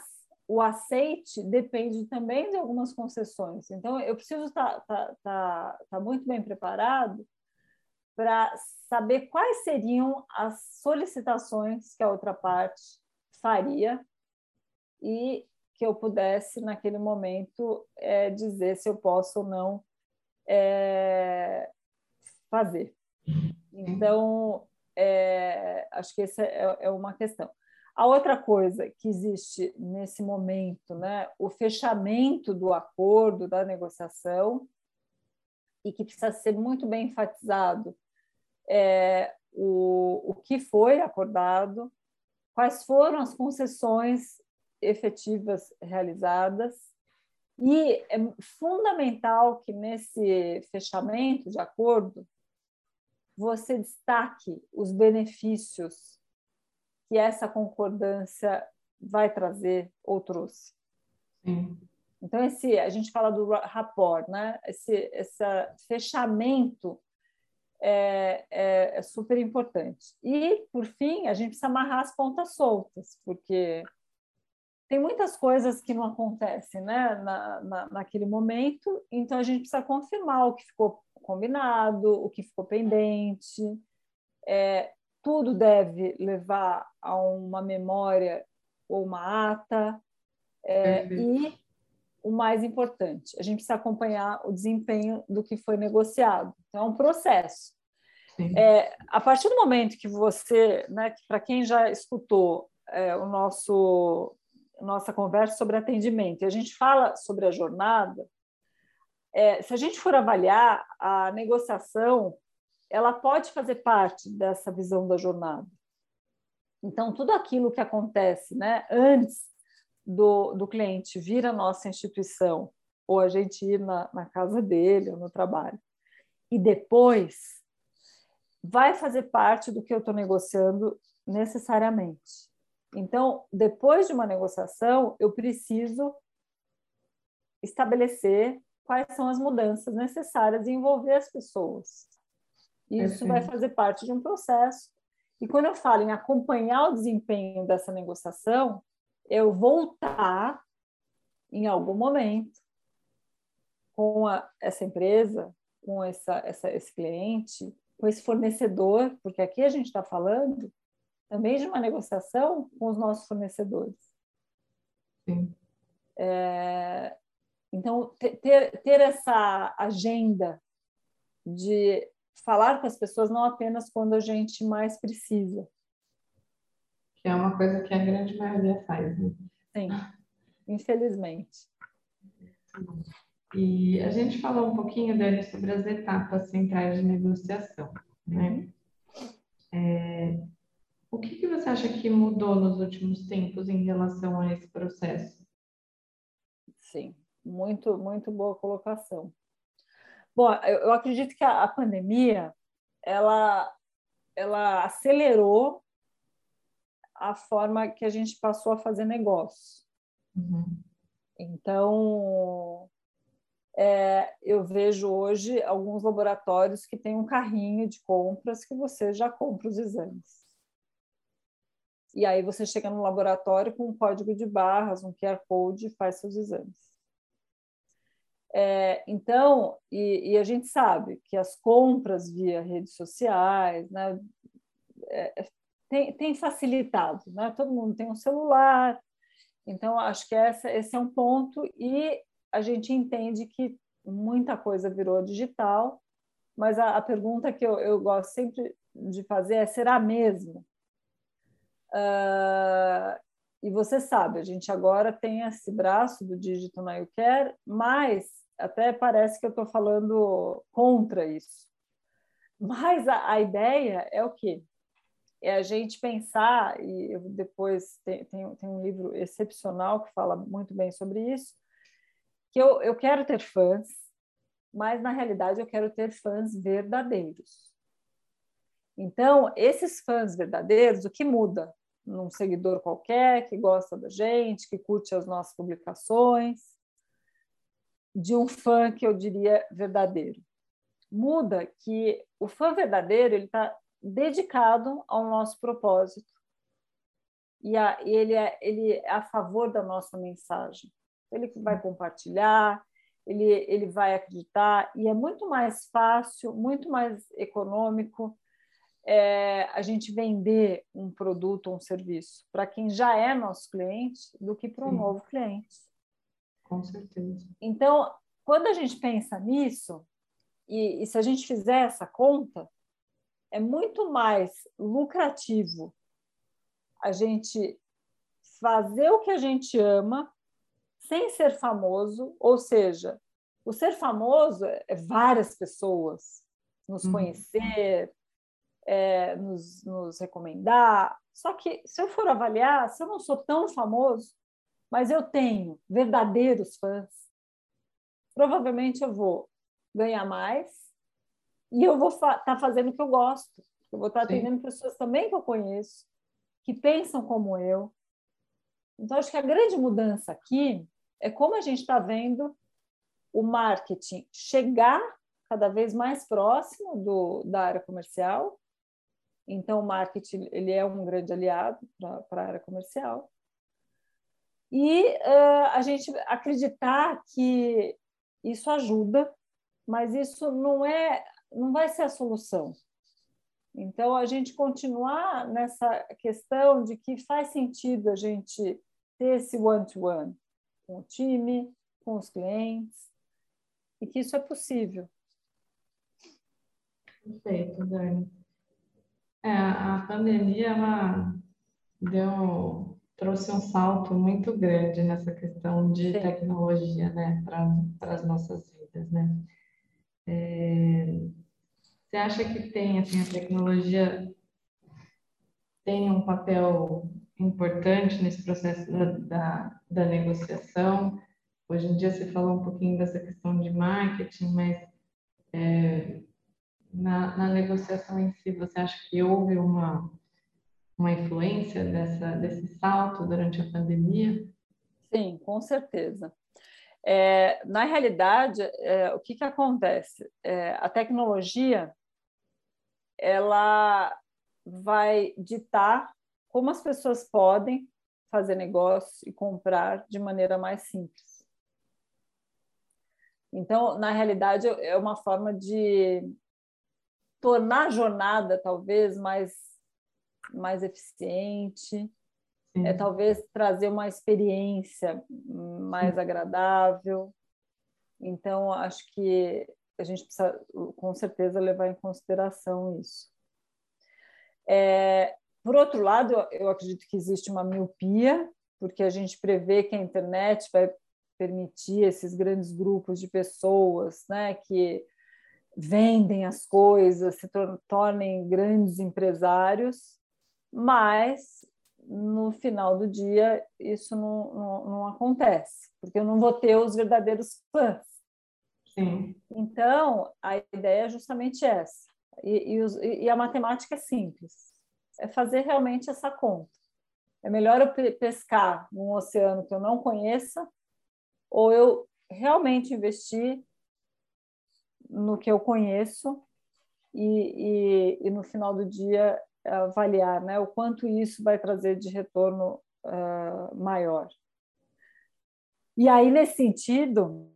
C: o aceite depende também de algumas concessões. Então, eu preciso estar tá, tá, tá, tá muito bem preparado para saber quais seriam as solicitações que a outra parte faria e que eu pudesse, naquele momento, é, dizer se eu posso ou não é, fazer. Então, é, acho que essa é, é uma questão. A outra coisa que existe nesse momento, né, o fechamento do acordo, da negociação, e que precisa ser muito bem enfatizado, é o, o que foi acordado, quais foram as concessões efetivas realizadas, e é fundamental que nesse fechamento de acordo você destaque os benefícios que essa concordância vai trazer ou trouxe. Sim. Então esse a gente fala do rapport, né? Esse esse fechamento é, é, é, super importante. E por fim a gente precisa amarrar as pontas soltas, porque tem muitas coisas que não acontecem, né? Na, na, naquele momento, então a gente precisa confirmar o que ficou combinado, o que ficou pendente. É, tudo deve levar a uma memória ou uma ata. É, e o mais importante, a gente precisa acompanhar o desempenho do que foi negociado. Então, é um processo. É, a partir do momento que você, né, para quem já escutou é, o nosso nossa conversa sobre atendimento, e a gente fala sobre a jornada, é, se a gente for avaliar a negociação, ela pode fazer parte dessa visão da jornada. Então, tudo aquilo que acontece né, antes do, do cliente vir à nossa instituição, ou a gente ir na, na casa dele ou no trabalho, e depois vai fazer parte do que eu estou negociando necessariamente. Então, depois de uma negociação, eu preciso estabelecer quais são as mudanças necessárias e envolver as pessoas. Isso vai fazer parte de um processo E quando eu falo em acompanhar o desempenho dessa negociação, eu voltar em algum momento com a, essa empresa, com essa, essa, esse cliente, com esse fornecedor, porque aqui a gente está falando também de uma negociação com os nossos fornecedores. Sim. É, então, ter, ter essa agenda de falar com as pessoas não apenas quando a gente mais precisa.
B: Que é uma coisa que a grande maioria faz, né?
C: Sim, infelizmente.
B: E a gente falou um pouquinho, Dani, sobre as etapas centrais de negociação, né? É, o que, que você acha que mudou nos últimos tempos em relação a esse processo?
C: Sim, muito, muito boa colocação. Bom, eu acredito que a, pandemia ela, ela acelerou a forma que a gente passou a fazer negócio. Uhum. Então, é, eu vejo hoje alguns laboratórios que têm um carrinho de compras que você já compra os exames. E aí você chega no laboratório com um código de barras, um QR Code e faz seus exames. É, então, e, e, a gente sabe que as compras via redes sociais né, é, é, tem, tem, facilitado, né? todo mundo tem um celular, então acho que essa, esse é um ponto, e a gente entende que muita coisa virou digital, mas a, a pergunta que eu, eu, gosto sempre de fazer é: será mesmo? Uh, e você sabe, a gente agora tem esse braço do Digital Now You Care, mas até parece que eu estou falando contra isso. Mas a, a, ideia é o quê? É a gente pensar, e eu depois tem, tem, tem, um livro excepcional que fala muito bem sobre isso, que eu, eu quero ter fãs, mas na realidade eu quero ter fãs verdadeiros. Então, esses fãs verdadeiros, o que muda? Num seguidor qualquer que gosta da gente, que curte as nossas publicações, de um fã que eu diria verdadeiro. Muda que o fã verdadeiro ele está dedicado ao nosso propósito e, a, ele, é, ele é a favor da nossa mensagem. Ele vai compartilhar, ele, ele vai acreditar e é muito mais fácil, muito mais econômico é, a gente vender um produto ou um serviço para quem já é nosso cliente do que para um novo cliente.
B: Com certeza.
C: Então, quando a gente pensa nisso, e, e se a gente fizer essa conta, é muito mais lucrativo a gente fazer o que a gente ama sem ser famoso, ou seja, o ser famoso é várias pessoas nos uhum. conhecer, é, nos, nos recomendar. Só que se eu for avaliar, se eu não sou tão famoso, mas eu tenho verdadeiros fãs, provavelmente eu vou ganhar mais e eu vou estar fa tá fazendo o que eu gosto. Eu vou estar tá atendendo pessoas também que eu conheço, que pensam como eu. Então, acho que a grande mudança aqui é como a gente está vendo o marketing chegar cada vez mais próximo do, da área comercial. Então, o marketing ele é um grande aliado para a área comercial e uh, a gente acreditar que isso ajuda, mas isso não é, não vai ser a solução. Então a gente continuar nessa questão de que faz sentido a gente ter esse one-to-one -one com o time, com os clientes, e que isso é possível.
B: Perfeito, Dani. É, a pandemia ela deu trouxe um salto muito grande nessa questão de Sim. tecnologia, né, para as nossas vidas, né? É, você acha que tem, assim, a tecnologia tem um papel importante nesse processo da, da, da negociação? Hoje em dia você falou um pouquinho dessa questão de marketing, mas é, na, na negociação em si, você acha que houve uma uma influência dessa, desse salto durante a pandemia?
C: Sim, com certeza. É, na realidade, é, o que, que acontece? É, a tecnologia, ela, vai ditar como as pessoas podem fazer negócio e comprar de maneira mais simples. Então, na realidade, é uma forma de tornar a jornada talvez mais mais eficiente, é talvez trazer uma experiência mais Sim. agradável. Então, acho que a gente precisa, com certeza, levar em consideração isso. É, por outro lado, eu acredito que existe uma miopia, porque a gente prevê que a internet vai permitir esses grandes grupos de pessoas né, que vendem as coisas, se tornem grandes empresários, mas no final do dia isso não, não, não acontece, porque eu não vou ter os verdadeiros fãs.
B: Sim.
C: Então, a ideia é justamente essa. E, e, os, e, a matemática é simples. É fazer realmente essa conta. É melhor eu pescar num oceano que eu não conheça ou eu realmente investir no que eu conheço e, e, e no final do dia avaliar né, o quanto isso vai trazer de retorno uh, maior. E aí, nesse sentido,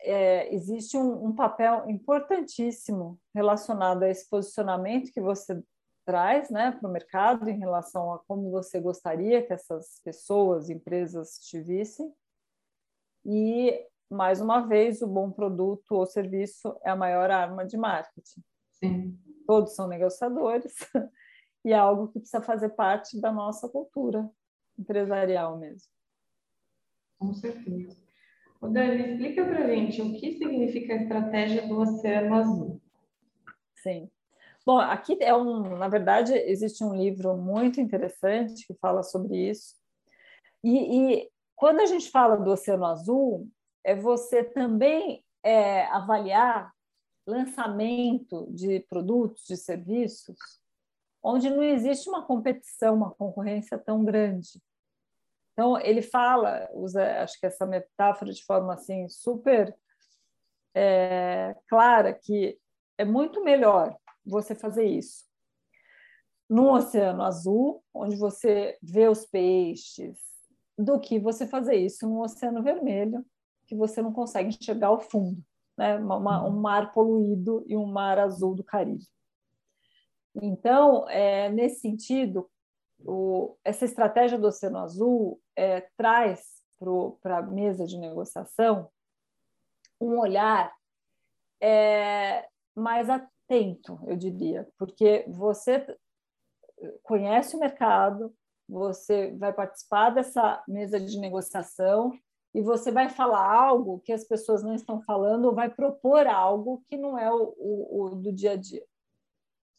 C: é, existe um, um, papel importantíssimo relacionado a esse posicionamento que você traz né, para o mercado em relação a como você gostaria que essas pessoas, empresas te vissem. E, mais uma vez, o bom produto ou serviço é a maior arma de marketing.
B: Sim.
C: Todos são negociadores [laughs] e é algo que precisa fazer parte da nossa cultura empresarial mesmo.
B: Com certeza. O Dani, explica para a gente o que significa a estratégia do Oceano Azul.
C: Sim. Bom, aqui é um, na verdade, existe um livro muito interessante que fala sobre isso. E, e quando a gente fala do Oceano Azul, é você também é, avaliar lançamento de produtos, de serviços, onde não existe uma competição, uma concorrência tão grande. Então, ele fala, usa, acho que essa metáfora de forma assim super é, clara, que é muito melhor você fazer isso num oceano azul, onde você vê os peixes, do que você fazer isso num oceano vermelho, que você não consegue enxergar o fundo, né? Uma, um mar poluído e um mar azul do Caribe. Então, é, nesse sentido, o, essa estratégia do Oceano Azul é, traz para a mesa de negociação um olhar é, mais atento, eu diria, porque você conhece o mercado, você vai participar dessa mesa de negociação e você vai falar algo que as pessoas não estão falando ou vai propor algo que não é o, o, o do dia a dia.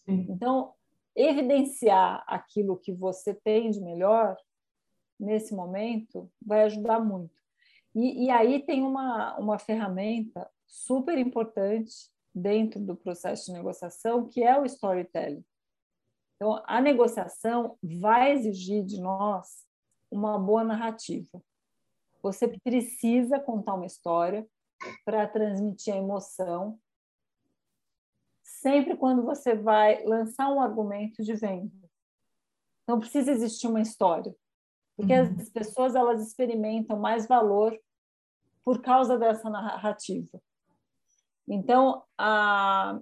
C: Sim. Então, evidenciar aquilo que você tem de melhor nesse momento vai ajudar muito. E, e, aí tem uma, uma ferramenta super importante dentro do processo de negociação, que é o storytelling. Então, a negociação vai exigir de nós uma boa narrativa. Você precisa contar uma história para transmitir a emoção sempre quando você vai lançar um argumento de venda. Então precisa existir uma história, porque uhum. as pessoas elas experimentam mais valor por causa dessa narrativa. Então a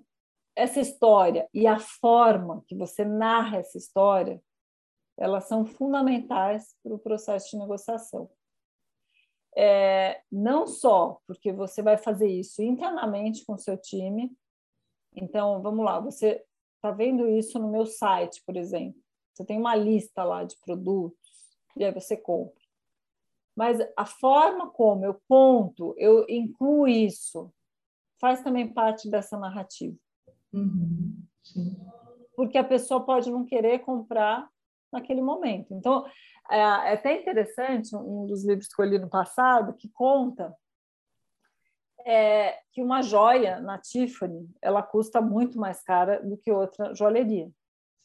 C: essa história e a forma que você narra essa história, elas são fundamentais para o processo de negociação. É, não só porque você vai fazer isso internamente com o seu time, então, vamos lá, você está vendo isso no meu site, por exemplo. Você tem uma lista lá de produtos e aí você compra. Mas a forma como eu conto, eu incluo isso, faz também parte dessa narrativa.
B: Uhum.
C: Porque a pessoa pode não querer comprar naquele momento. Então, é, é até interessante um dos livros que eu li no passado que conta é que uma joia na Tiffany ela custa muito mais cara do que outra joalheria.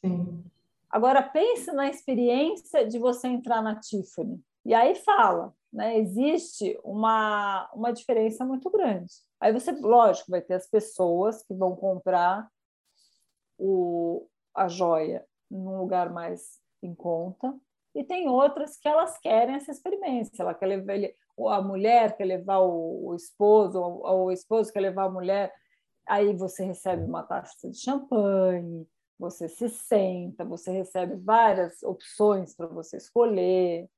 B: Sim.
C: Agora pense na experiência de você entrar na Tiffany e aí fala, né? Existe uma uma diferença muito grande. Aí você, lógico, vai ter as pessoas que vão comprar o a joia num lugar mais em conta, e tem outras que elas querem essa experiência. Ela quer levar ele, ou a mulher quer levar o, o esposo, ou, ou, o esposo quer levar a mulher. Aí você recebe uma taça de champanhe, você se senta, você recebe várias opções para você escolher.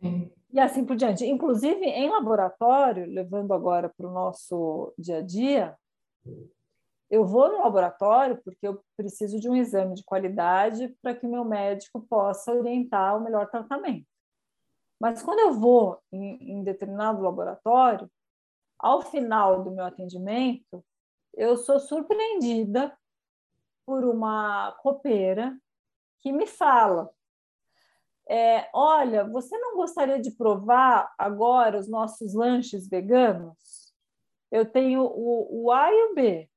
C: Sim. E assim por diante. Inclusive, em laboratório, levando agora para o nosso dia a dia, eu vou no laboratório porque eu preciso de um exame de qualidade para que o meu médico possa orientar o melhor tratamento. Mas quando eu vou em, em determinado laboratório, ao final do meu atendimento, eu sou surpreendida por uma copeira que me fala: é, Olha, você não gostaria de provar agora os nossos lanches veganos? Eu tenho o, o A e o B.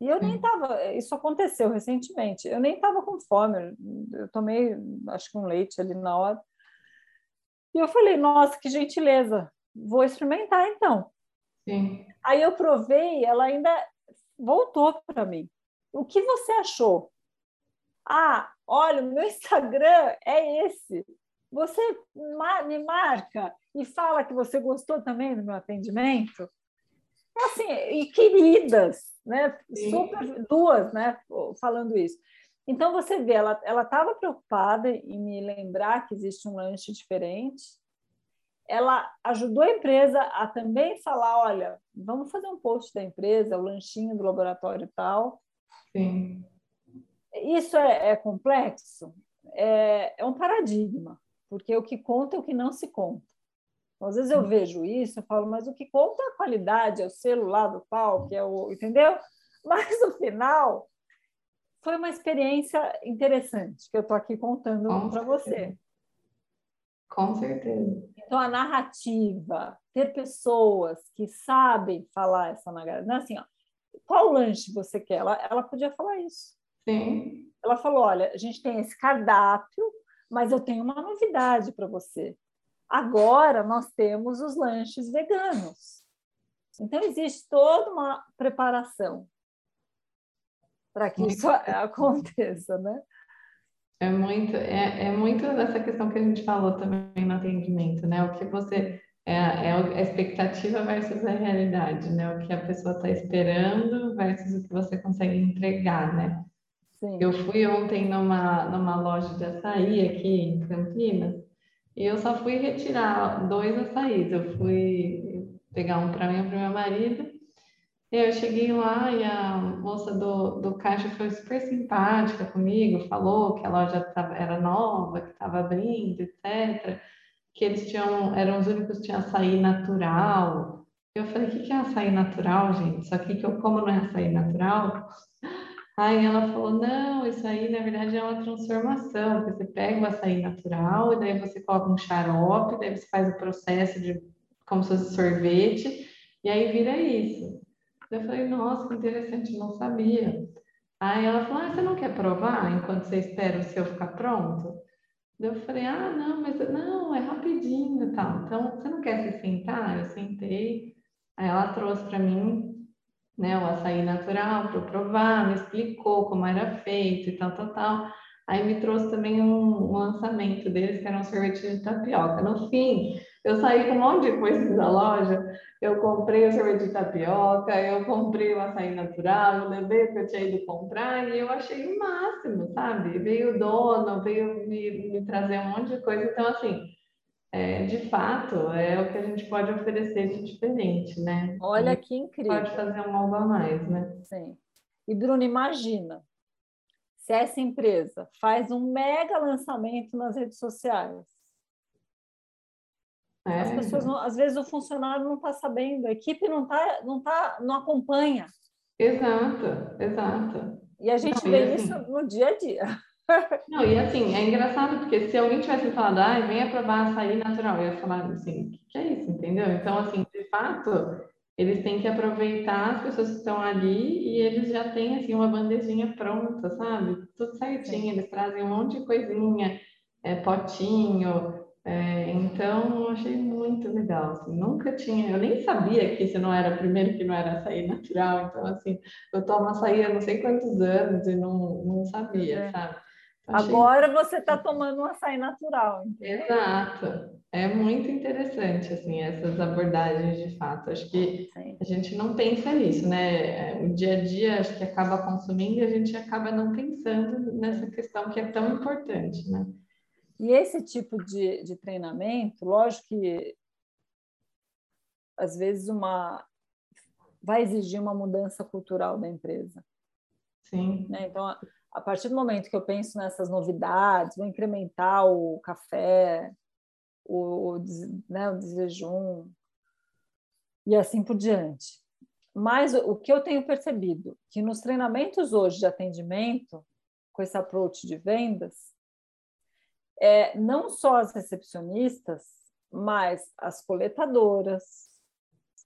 C: E eu nem estava, isso aconteceu recentemente, eu nem estava com fome, eu tomei, acho que um leite ali na hora. E eu falei, nossa, que gentileza, vou experimentar então. Sim. Aí eu provei, ela ainda voltou para mim. O que você achou? Ah, olha, o meu Instagram é esse. Você me marca e fala que você gostou também do meu atendimento? Assim, e queridas, né? Super duas, né? Falando isso. Então você vê, ela ela estava preocupada em me lembrar que existe um lanche diferente. Ela ajudou a empresa a também falar, olha, vamos fazer um post da empresa, o lanchinho do laboratório e tal. Sim. Isso é, é complexo, é, é um paradigma, porque o que conta é o que não se conta. Às vezes eu vejo isso, eu falo, mas o que conta é a qualidade, é o lá do que é o. Entendeu? [laughs] Mas no final, foi uma experiência interessante que eu estou aqui contando para você.
B: Com certeza.
C: Então, a narrativa, ter pessoas que sabem falar essa narrativa. É assim, ó, qual lanche você quer? Ela, ela podia falar isso.
B: Sim.
C: Ela falou: olha, a gente tem esse cardápio, mas eu tenho uma novidade para você. Agora nós temos os lanches veganos. Então, existe toda uma preparação para que isso [laughs] aconteça, né?
B: É muito, é, é muito dessa questão que a gente falou também no atendimento, né? O que você é, é a expectativa versus a realidade, né? O que a pessoa está esperando versus o que você consegue entregar, né? Sim. Eu fui ontem numa, numa loja de açaí aqui em Campinas e eu só fui retirar dois açaís. Eu fui pegar um para mim e para meu marido. E eu cheguei lá e a moça do, do caixa foi super simpática comigo, falou que a loja tava, era nova, que estava abrindo, etc. Que eles tinham, eram os únicos que tinham açaí natural. Eu falei, o que, que é açaí natural, gente? Isso aqui que eu como não é açaí natural? Aí ela falou: não, isso aí na verdade é uma transformação. Você pega o açaí natural e daí você coloca um xarope, daí você faz o processo de como se fosse sorvete, e aí vira isso. Eu falei: nossa, que interessante, não sabia. Aí ela falou: ah, você não quer provar enquanto você espera o seu ficar pronto? Eu falei: ah, não, mas não, é rapidinho e tal. Então, você não quer se sentar? Eu sentei. Aí ela trouxe para mim né, o açaí natural para eu provar, me explicou como era feito e tal, tal, tal. Aí me trouxe também um, um lançamento deles, que era um sorvete de tapioca. No fim, eu saí com um monte de coisas da loja. Eu comprei o sorvete de tapioca, eu comprei o açaí natural, eu levei que eu tinha ido comprar e eu achei o máximo, sabe? Veio o dono, veio me, me trazer um monte de coisa. Então, assim, é, de fato, é o que a gente pode oferecer de diferente, né?
C: Olha que incrível.
B: Pode fazer um algo a mais, né?
C: Sim. E, Bruno, imagina se essa empresa faz um mega lançamento nas redes sociais. É. As pessoas, não, às vezes, o funcionário não está sabendo, a equipe não tá, não tá, não acompanha.
B: Exato, exato.
C: E a gente não, vê assim, isso no dia a dia.
B: Não, e assim, é engraçado porque se alguém tivesse falado, ah, venha provar açaí natural, eu ia falar assim, o que, que é isso, entendeu? Então, assim, de fato, eles têm que aproveitar as pessoas que estão ali e eles já têm, assim, uma bandejinha pronta, sabe? Tudo certinho, eles trazem um monte de coisinha, é, potinho, é, então, achei muito legal, assim, nunca tinha, eu nem sabia que isso não era, primeiro que não era açaí natural, então, assim, eu tomo açaí há não sei quantos anos e não, não sabia, é. sabe?
C: Achei... Agora você está tomando um açaí natural.
B: Entendeu? Exato. É muito interessante, assim, essas abordagens de fato. Acho que Sim. a gente não pensa nisso, né? O dia a dia, acho que acaba consumindo e a gente acaba não pensando nessa questão que é tão importante, né?
C: E esse tipo de, de treinamento, lógico que às vezes uma vai exigir uma mudança cultural da empresa.
B: Sim.
C: Né? Então, a partir do momento que eu penso nessas novidades, vou incrementar o café, o, né, o desjejum e assim por diante. Mas o que eu tenho percebido que nos treinamentos hoje de atendimento, com esse approach de vendas, é não só as recepcionistas, mas as coletadoras,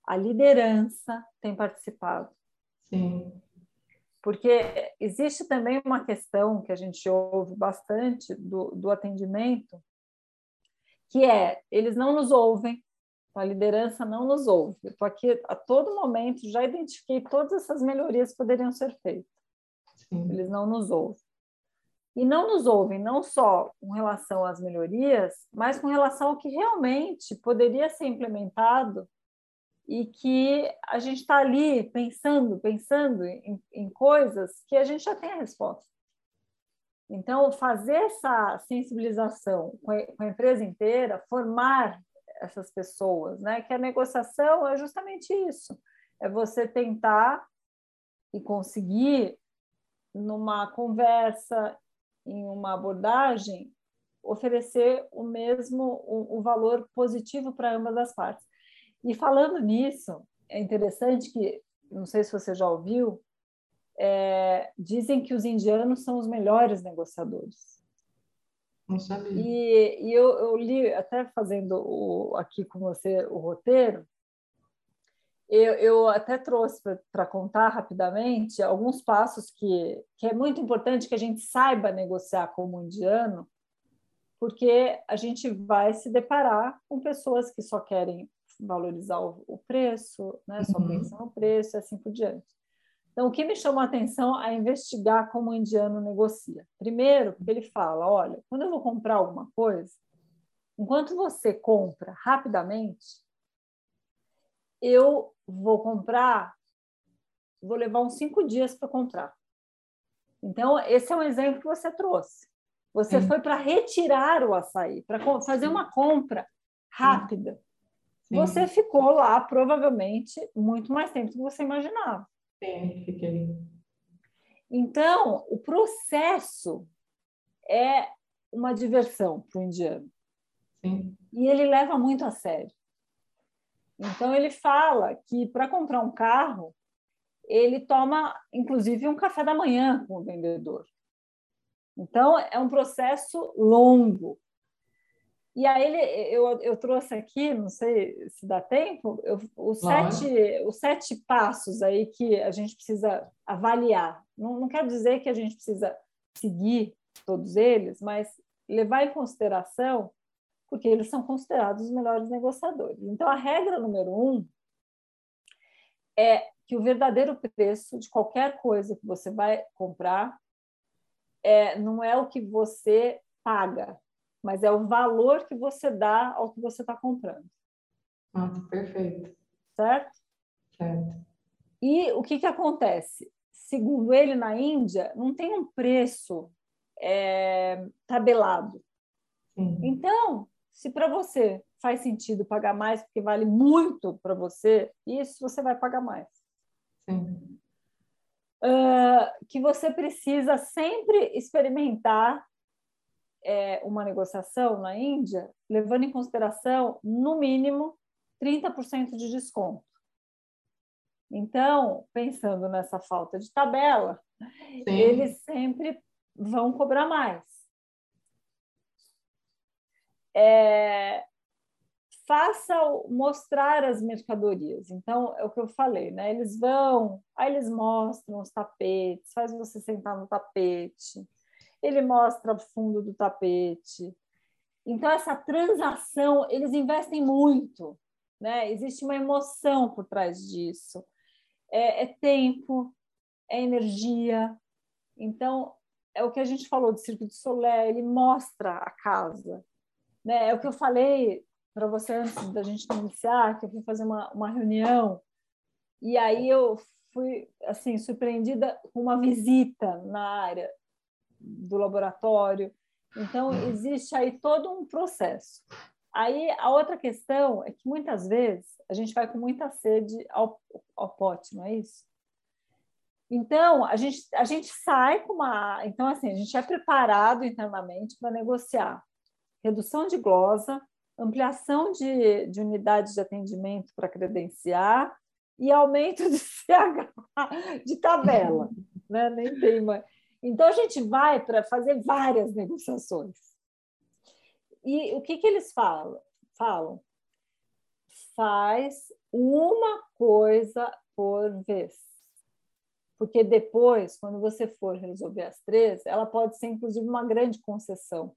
C: a liderança tem participado.
B: Sim.
C: Porque existe também uma questão que a gente ouve bastante do, do atendimento, que é, eles não nos ouvem, a liderança não nos ouve. Eu estou aqui a todo momento, já identifiquei todas essas melhorias que poderiam ser feitas. Sim. Eles não nos ouvem. E não nos ouvem não só com relação às melhorias, mas com relação ao que realmente poderia ser implementado e que a gente está ali pensando, pensando em, em, coisas que a gente já tem a resposta. Então, fazer essa sensibilização com a, empresa inteira, formar essas pessoas, né? Que a negociação é justamente isso, é você tentar e conseguir numa conversa, em uma abordagem, oferecer o mesmo o, o valor positivo para ambas as partes. E falando nisso, é interessante que, não sei se você já ouviu, é, dizem que os indianos são os melhores negociadores.
B: Não sabia.
C: E, e eu, eu, li, até fazendo o, aqui com você o roteiro, eu, eu até trouxe para contar rapidamente alguns passos que, que é muito importante que a gente saiba negociar como indiano, porque a gente vai se deparar com pessoas que só querem valorizar o, o preço, né? só uhum. pensam no preço e assim por diante. Então, o que me chamou a atenção é investigar como o indiano negocia. Primeiro, porque ele fala: olha, quando eu vou comprar alguma coisa, enquanto você compra rapidamente, eu vou comprar, vou levar uns cinco dias para comprar. Então, esse é um exemplo que você trouxe. Você Sim. foi para retirar o açaí, para fazer uma compra rápida. Sim. Você ficou lá, provavelmente, muito mais tempo do que você imaginava.
B: Sim, fiquei.
C: Então, o processo é uma diversão para o indiano.
B: Sim.
C: E ele leva muito a sério. Então, ele fala que para comprar um carro, ele toma, inclusive, um café da manhã com o vendedor. Então, é um processo longo. E aí ele, eu, eu trouxe aqui, não sei se dá tempo, eu, os, sete, os sete passos aí que a gente precisa avaliar. Não, não quero dizer que a gente precisa seguir todos eles, mas levar em consideração, porque eles são considerados os melhores negociadores. Então, a regra número um é que o verdadeiro preço de qualquer coisa que você vai comprar é, não é o que você paga, mas é o valor que você dá ao que você está comprando.
B: Nossa, perfeito.
C: Certo?
B: Certo.
C: E o que, que acontece? Segundo ele, na Índia, não tem um preço é, tabelado. Sim. Então, se para você faz sentido pagar mais porque vale muito para você, isso você vai pagar mais.
B: Sim.
C: Uh, que você precisa sempre experimentar é, uma negociação na Índia, levando em consideração, no mínimo, 30% de desconto. Então, pensando nessa falta de tabela, Sim. eles sempre vão cobrar mais. É, faça mostrar as mercadorias. Então, é o que eu falei, né? Eles vão, aí eles mostram os tapetes, faz você sentar no tapete, ele mostra o fundo do tapete. Então, essa transação, eles investem muito, né? Existe uma emoção por trás disso. É, é tempo, é energia. Então, é o que a gente falou do Circo de Solé, ele mostra a casa. Né? É o que eu falei para você antes da gente iniciar, que eu fui fazer uma, uma reunião e aí eu fui assim surpreendida com uma visita na área do laboratório. Então existe aí todo um processo. Aí a outra questão é que muitas vezes a gente vai com muita sede ao, ao pote, não é isso? Então, a gente, a gente sai com uma. Então, assim, a gente é preparado internamente para negociar redução de glosa, ampliação de, de unidades de atendimento para credenciar e aumento de [laughs] CH de tabela. Né? Nem tem mais. Então, a gente vai para fazer várias negociações. E o que, que eles falam? falam? Faz uma coisa por vez porque depois, quando você for resolver as três, ela pode ser inclusive uma grande concessão.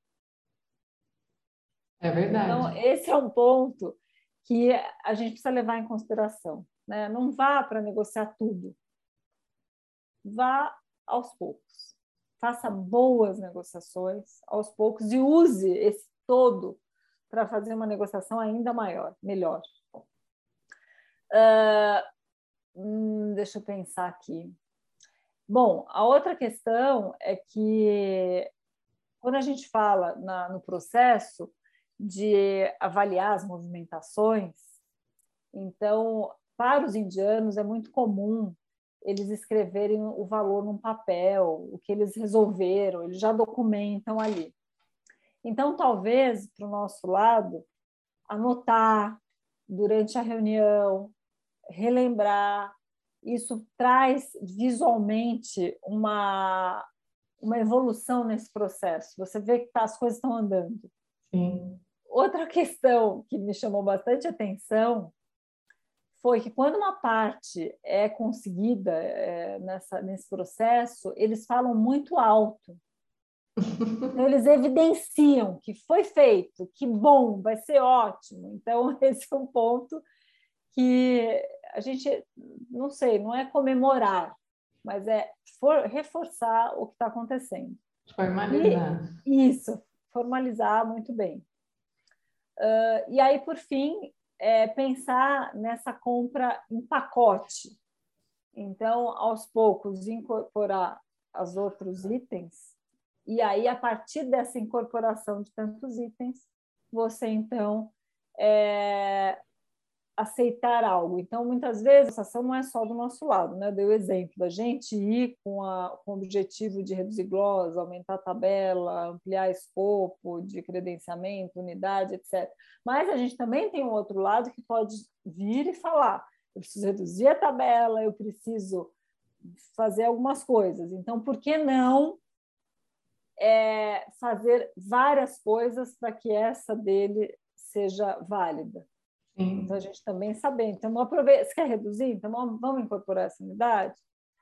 B: É verdade.
C: Então, esse é um ponto que a gente precisa levar em consideração. Né? Não vá para negociar tudo. Vá aos poucos. Faça boas negociações aos poucos e use esse todo para fazer uma negociação ainda maior, melhor. Uh, deixa eu pensar aqui. Bom, a outra questão é que quando a gente fala na, no processo de avaliar as movimentações, então, para os indianos é muito comum eles escreverem o valor num papel, o que eles resolveram, eles já documentam ali. Então, talvez, para o nosso lado, anotar durante a reunião, relembrar, isso traz visualmente uma, uma evolução nesse processo. Você vê que tá, as coisas estão andando.
B: Sim.
C: Outra questão que me chamou bastante atenção foi que quando uma parte é conseguida é, nessa, nesse processo, eles falam muito alto. [laughs] Então, eles evidenciam que foi feito, que bom, vai ser ótimo. Então, [laughs] esse é um ponto que a gente, não sei, não é comemorar, mas é for, reforçar o que está acontecendo.
B: Formalizar.
C: E, isso, formalizar muito bem. Uh, e aí, por fim, é pensar nessa compra em pacote. Então, aos poucos, incorporar os outros itens, e aí, a partir dessa incorporação de tantos itens, você então é, aceitar algo. Então, muitas vezes, a ação não é só do nosso lado, né? Eu dei o exemplo da gente ir com, a, com o objetivo de reduzir glosa, aumentar a tabela, ampliar escopo de credenciamento, unidade, etc. Mas a gente também tem um outro lado que pode vir e falar: eu preciso reduzir a tabela, eu preciso fazer algumas coisas. Então, por que não é, fazer várias coisas para que essa dele seja válida? Sim. Então, a gente também saber. Então, aproveita. Você quer reduzir? Então, vamos incorporar essa unidade?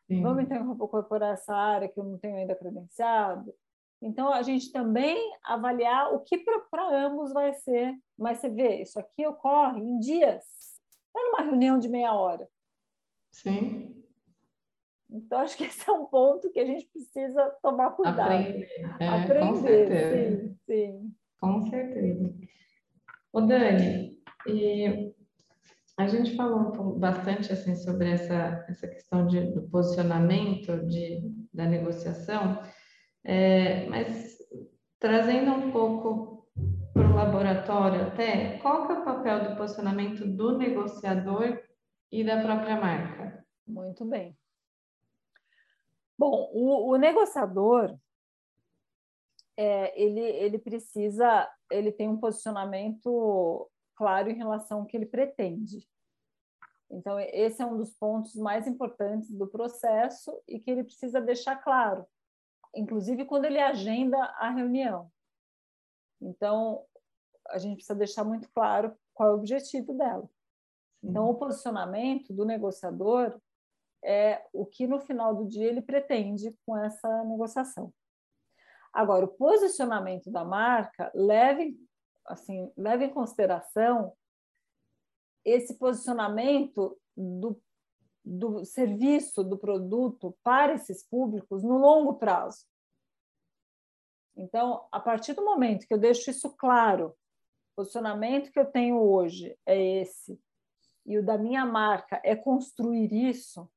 C: Sim. Vamos, então, incorporar essa área que eu não tenho ainda credenciado? Então, a gente também avaliar o que para ambos vai ser. Mas você vê, isso aqui ocorre em dias. Não é numa reunião de meia hora.
B: Sim.
C: Então, acho que [laughs] esse é um ponto que a gente precisa tomar cuidado.
B: Aprender. É,
C: Aprender, com certeza. sim, sim.
B: Com certeza. Ô, Dani, e a gente falou bastante assim sobre essa, essa questão de, do posicionamento de, da negociação, é, mas trazendo um pouco para o laboratório até, qual que é o papel do posicionamento do negociador e da própria marca?
C: Muito bem. Bom, o, o negociador é, ele, ele precisa, ele tem um posicionamento claro em relação ao que ele pretende. Então, esse é um dos pontos mais importantes do processo e que ele precisa deixar claro, inclusive quando ele agenda a reunião. Então, a gente precisa deixar muito claro qual é o objetivo dela. Então, o posicionamento do negociador é o que no final do dia ele pretende com essa negociação. Agora, o posicionamento da marca leva assim, leva em consideração esse posicionamento do, do serviço, do produto para esses públicos no longo prazo. Então, a partir do momento que eu deixo isso claro, o posicionamento que eu tenho hoje é esse, e o da minha marca é construir isso,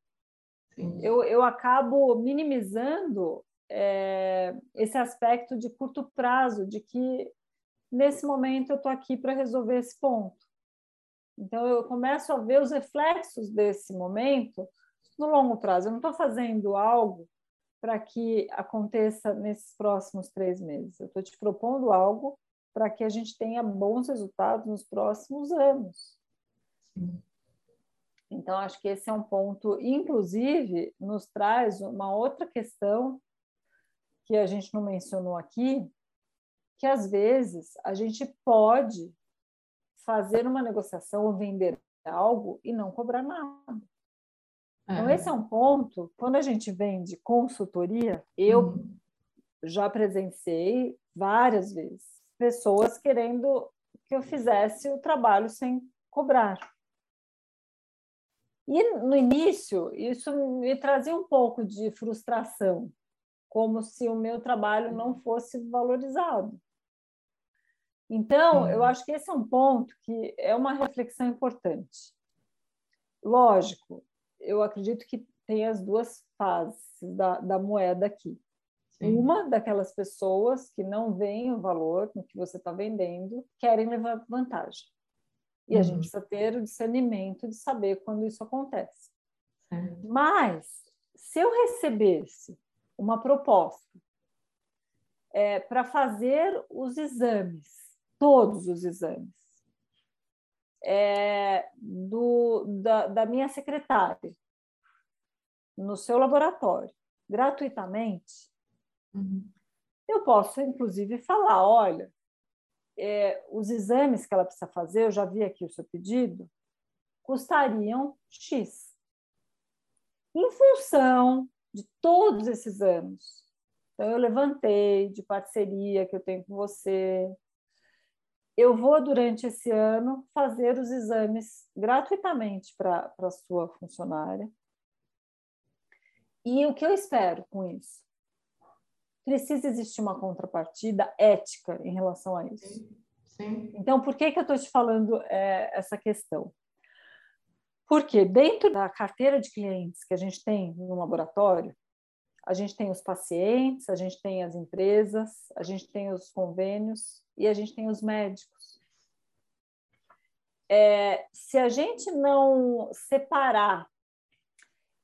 C: eu, eu acabo minimizando é, esse aspecto de curto prazo, de que nesse momento eu estou aqui para resolver esse ponto. Então, eu começo a ver os reflexos desse momento no longo prazo. Eu não estou fazendo algo para que aconteça nesses próximos três meses. Eu estou te propondo algo para que a gente tenha bons resultados nos próximos anos. Sim. Então, acho que esse é um ponto, inclusive, nos traz uma outra questão que a gente não mencionou aqui, que às vezes a gente pode fazer uma negociação ou vender algo e não cobrar nada. Então, é. esse é um ponto. Quando a gente vende consultoria, eu uhum. já presenciei várias vezes pessoas querendo que eu fizesse o trabalho sem cobrar. E no início, isso me trazia um pouco de frustração, como se o meu trabalho não fosse valorizado. Então, eu acho que esse é um ponto que é uma reflexão importante. Lógico, eu acredito que tem as duas faces da, da moeda aqui. Sim. Uma daquelas pessoas que não veem o valor no que você está vendendo, querem levar vantagem. E uhum. a gente precisa ter o discernimento de saber quando isso acontece. Mas, se eu recebesse uma proposta é, para fazer os exames, todos os exames, é, do, da, da minha secretária, no seu laboratório, gratuitamente, uhum. eu posso, inclusive, falar: olha, é, os exames que ela precisa fazer, eu já vi aqui o seu pedido, custariam X. Em função de todos esses anos. Então, eu levantei de parceria que eu tenho com você. Eu vou, durante esse ano, fazer os exames gratuitamente para a sua funcionária. E o que eu espero com isso? Precisa existir uma contrapartida ética em relação a isso. Sim. Sim. Então, por que, que eu estou te falando é, essa questão? Porque dentro da carteira de clientes que a gente tem no laboratório, a gente tem os pacientes, a gente tem as empresas, a gente tem os convênios e a gente tem os médicos. É, se a gente não separar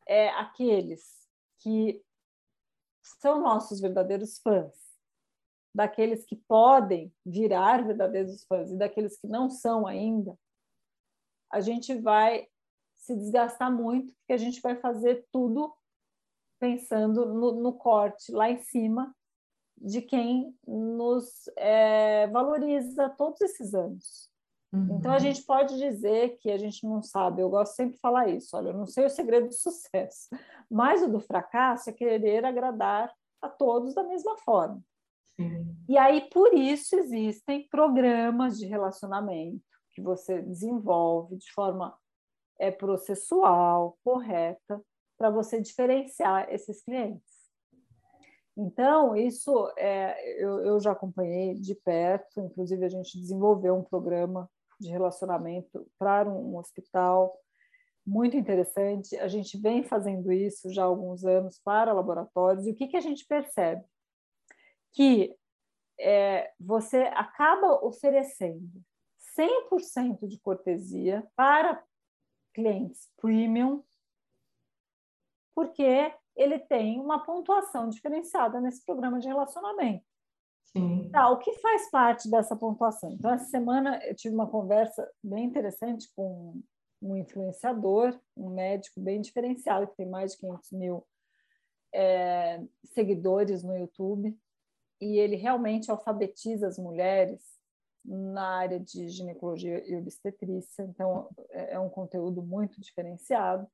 C: é, aqueles que são nossos verdadeiros fãs, daqueles que podem virar verdadeiros fãs e daqueles que não são ainda, a gente vai se desgastar muito, porque a gente vai fazer tudo pensando no, no corte lá em cima de quem nos é, valoriza todos esses anos. Uhum. Então, a gente pode dizer que a gente não sabe, eu gosto sempre de falar isso, olha, eu não sei o segredo do sucesso, mas o do fracasso é querer agradar a todos da mesma forma. Sim. E aí, por isso, existem programas de relacionamento que você desenvolve de forma é, processual, correta, para você diferenciar esses clientes. Então, isso é, eu, eu já acompanhei de perto, inclusive a gente desenvolveu um programa de relacionamento para um hospital, muito interessante. A gente vem fazendo isso já há alguns anos para laboratórios, e o que, que a gente percebe? Que é, você acaba oferecendo 100% de cortesia para clientes premium, porque ele tem uma pontuação diferenciada nesse programa de relacionamento. Sim. Tá, o que faz parte dessa pontuação? Então, essa semana eu tive uma conversa bem interessante com um influenciador, um médico bem diferenciado, que tem mais de 500 mil é, seguidores no YouTube, e ele realmente alfabetiza as mulheres na área de ginecologia e obstetrícia, então é, é um conteúdo muito diferenciado.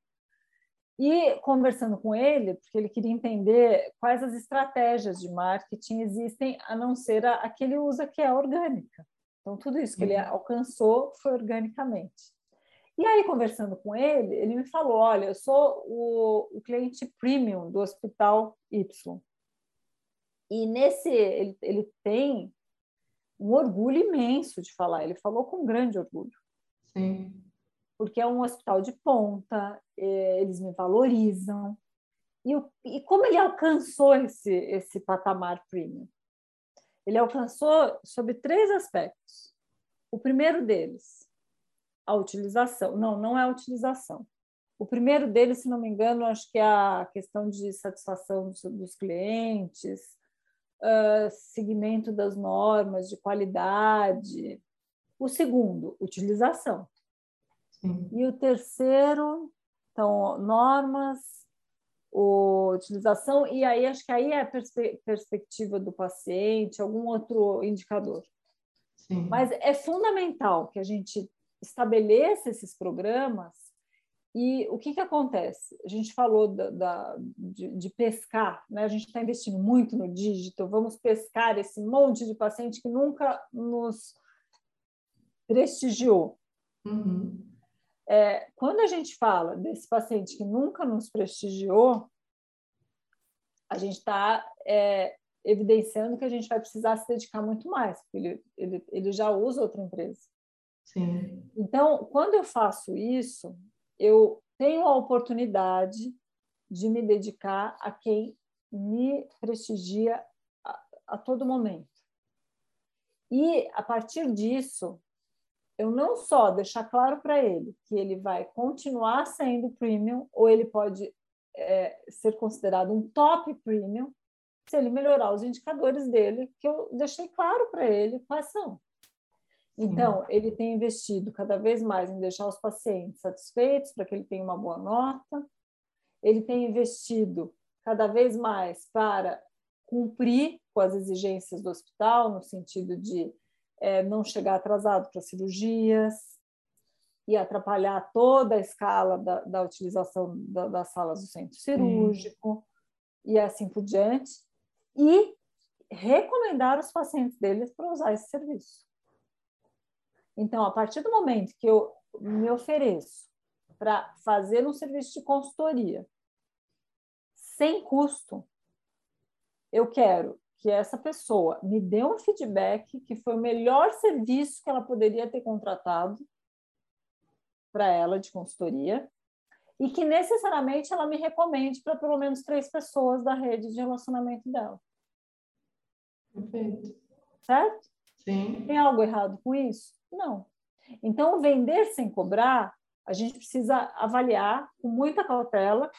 C: E conversando com ele, porque ele queria entender quais as estratégias de marketing existem, a não ser a, a que ele usa, que é orgânica. Então, tudo isso que ele uhum. alcançou foi organicamente. E aí, conversando com ele, ele me falou: Olha, eu sou o, o cliente premium do Hospital Y. E nesse ele, ele tem um orgulho imenso de falar. Ele falou com grande orgulho.
B: Sim.
C: Porque é um hospital de ponta, é, eles me valorizam. E, e como ele alcançou esse, esse patamar premium? Ele alcançou sobre três aspectos. O primeiro deles, a utilização. Não, não é a utilização. O primeiro deles, se não me engano, acho que é a questão de satisfação dos, dos clientes, uh, seguimento das normas de qualidade. O segundo, utilização. Sim. E o terceiro, então, normas, o, utilização, e aí acho que aí é a perspe perspectiva do paciente, algum outro indicador. Sim. Mas é fundamental que a gente estabeleça esses programas e o que, que acontece? A gente falou da, da de, de, pescar, né? a gente está investindo muito no digital, vamos pescar esse monte de paciente que nunca nos prestigiou.
B: Uhum.
C: É, quando a gente fala desse paciente que nunca nos prestigiou, a gente está é, evidenciando que a gente vai precisar se dedicar muito mais, porque ele, ele, ele já usa outra empresa.
B: Sim.
C: Então, quando eu faço isso, eu tenho a oportunidade de me dedicar a quem me prestigia a, a todo momento. E, a partir disso, eu não só deixar claro para ele que ele vai continuar sendo premium, ou ele pode é, ser considerado um top premium, se ele melhorar os indicadores dele, que eu deixei claro para ele quais são. Então, ele tem investido cada vez mais em deixar os pacientes satisfeitos para que ele tenha uma boa nota. Ele tem investido cada vez mais para cumprir com as exigências do hospital, no sentido de é, não chegar atrasado para cirurgias e atrapalhar toda a escala da, da utilização da, das salas do centro cirúrgico Sim. e assim por diante. E recomendar os pacientes deles para usar esse serviço. Então, a partir do momento que eu me ofereço para fazer um serviço de consultoria sem custo, eu quero que essa pessoa me dê um feedback que foi o melhor serviço que ela poderia ter contratado para ela de consultoria e que necessariamente ela me recomende para pelo menos três pessoas da rede de relacionamento dela.
B: Perfeito.
C: Certo?
B: Sim.
C: Tem algo errado com isso? Não. Então, vender sem cobrar, a gente precisa avaliar com muita cautela.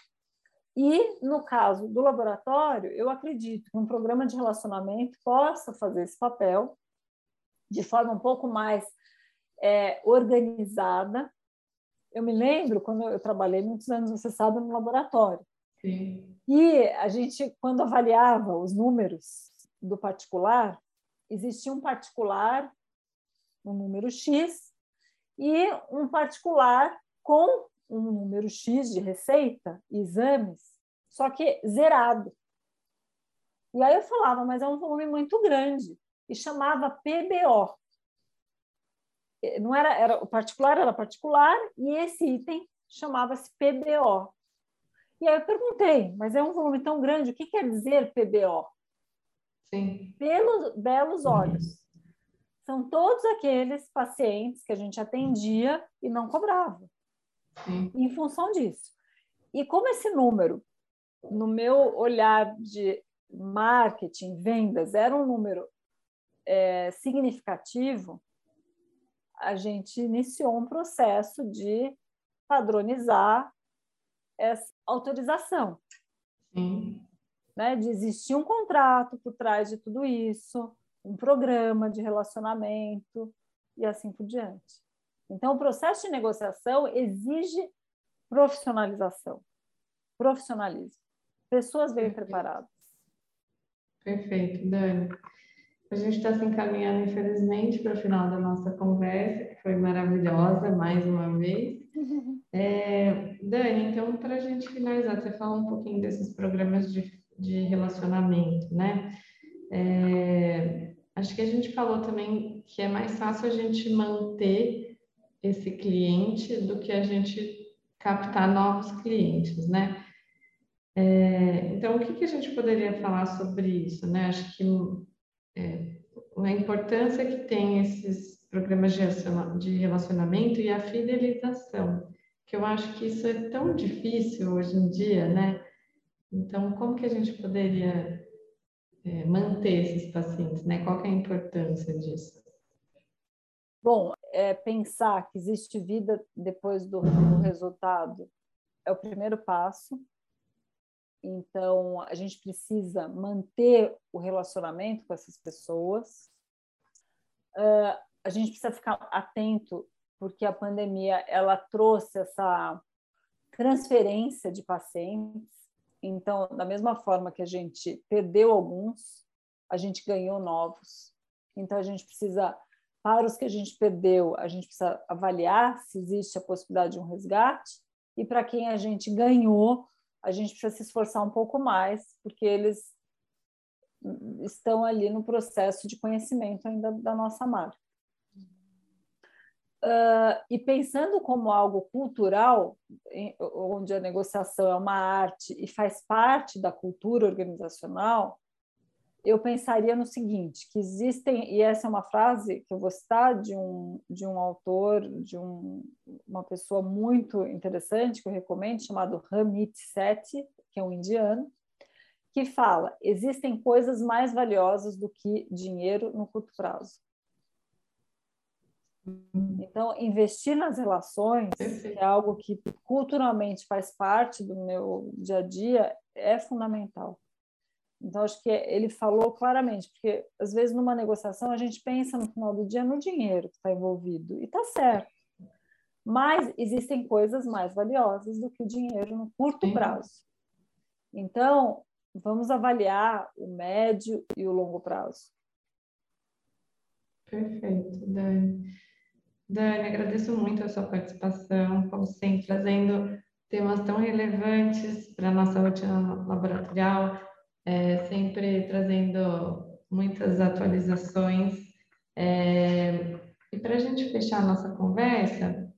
C: E, no caso do laboratório, eu acredito que um programa de relacionamento possa fazer esse papel de forma um pouco mais é, organizada. Eu me lembro quando eu trabalhei muitos anos, você sabe, no laboratório.
B: Sim.
C: E a gente, quando avaliava os números do particular, existia um particular um número X, e um particular com um número X de receita, exames, só que zerado. E aí eu falava, mas é um volume muito grande, e chamava PBO. Não era, era o particular era particular e esse item chamava-se PBO. E aí eu perguntei, mas é um volume tão grande, o que quer dizer PBO?
B: Sim.
C: Pelos belos olhos são todos aqueles pacientes que a gente atendia e não cobrava.
B: Sim.
C: Em função disso. E como esse número, no meu olhar de marketing, vendas, era um número é, significativo, a gente iniciou um processo de padronizar essa autorização.
B: Sim.
C: Né, de existir um contrato por trás de tudo isso, um programa de relacionamento e assim por diante. Então, o processo de negociação exige profissionalização, profissionalismo, pessoas bem preparadas.
B: Perfeito, Dani. A gente está se encaminhando, infelizmente, para o final da nossa conversa, que foi maravilhosa, mais uma vez. [laughs] É, Dani, então, para a gente finalizar, você fala um pouquinho desses programas de, de relacionamento, né? É, Acho que a gente falou também que é mais fácil a gente manter esse cliente do que a gente captar novos clientes, né? É, então, o que, que, a gente poderia falar sobre isso? Né? Acho que é, a importância que tem esses programas de relacionamento e a fidelização, que eu acho que isso é tão difícil hoje em dia, né? Então, como que a gente poderia é, manter esses pacientes, né? Qual é a importância disso?
C: Bom, é, pensar que existe vida depois do, do resultado é o primeiro passo. Então, a gente precisa manter o relacionamento com essas pessoas. Uh, a gente precisa ficar atento, porque a pandemia ela trouxe essa transferência de pacientes. Então, da mesma forma que a gente perdeu alguns, a gente ganhou novos. Então, a gente precisa, para os que a gente perdeu, a gente precisa avaliar se existe a possibilidade de um resgate, e para quem a gente ganhou, a gente precisa se esforçar um pouco mais, porque eles estão ali no processo de conhecimento ainda da nossa marca. Uh, e pensando como algo cultural, em, onde a negociação é uma arte e faz parte da cultura organizacional, eu pensaria no seguinte, que existem, e essa é uma frase que eu vou citar de um, de um autor, de um, uma pessoa muito interessante, que eu recomendo, chamado Ramit Sethi, que é um indiano, que fala, existem coisas mais valiosas do que dinheiro no curto prazo. Então, investir nas relações, que é algo que culturalmente faz parte do meu dia a dia, é fundamental. Então, acho que ele falou claramente, porque às vezes numa negociação a gente pensa no final do dia no dinheiro que está envolvido, e está certo. Mas existem coisas mais valiosas do que o dinheiro no curto prazo. Então, vamos avaliar o médio e o longo prazo.
B: Perfeito, Dani. Dani, agradeço muito a sua participação, como sempre, trazendo temas tão relevantes para a nossa rotina laboratorial, é, sempre trazendo muitas atualizações. É, e para a gente fechar a nossa conversa,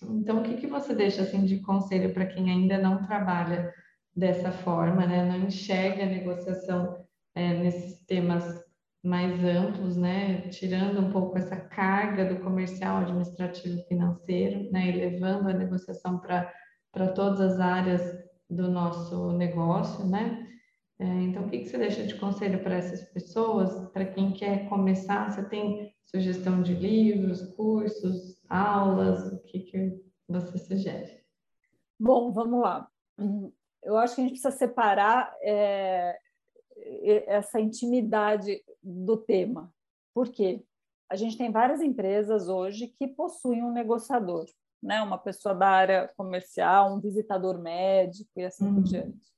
B: então, o que, que você deixa assim, de conselho para quem ainda não trabalha dessa forma, né? não enxerga a negociação é, nesses temas mais amplos, né, tirando um pouco essa carga do comercial, administrativo, financeiro, né, e levando a negociação para para todas as áreas do nosso negócio, né? É, então, o que, que você deixa de conselho para essas pessoas, para quem quer começar? Você tem sugestão de livros, cursos, aulas? O que, que você sugere?
C: Bom, vamos lá. Eu acho que a gente precisa separar é, essa intimidade do tema. Por quê? A gente tem várias empresas hoje que possuem um negociador, né? uma pessoa da área comercial, um visitador médico e assim uhum. por diante.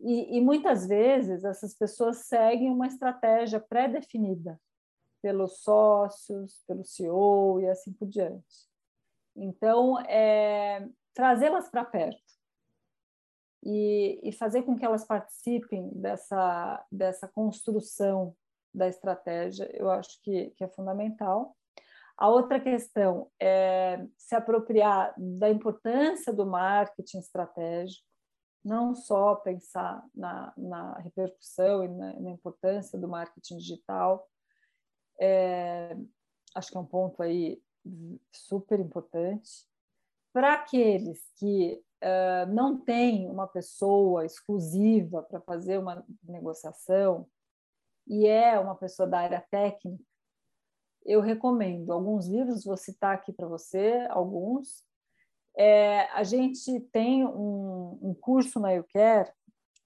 C: E, e, muitas vezes essas pessoas seguem uma estratégia pré-definida pelos sócios, pelo CEO e assim por diante. Então, é, trazê-las para perto e, e fazer com que elas participem dessa, dessa construção da estratégia, eu acho que, que é fundamental. A outra questão é se apropriar da importância do marketing estratégico, não só pensar na, na repercussão e na, na, importância do marketing digital. É, acho que é um ponto aí super importante. Para aqueles que uh, não tem uma pessoa exclusiva para fazer uma negociação e é uma pessoa da área técnica, eu recomendo alguns livros, vou citar aqui para você alguns. É, a gente tem um, um curso na YouCare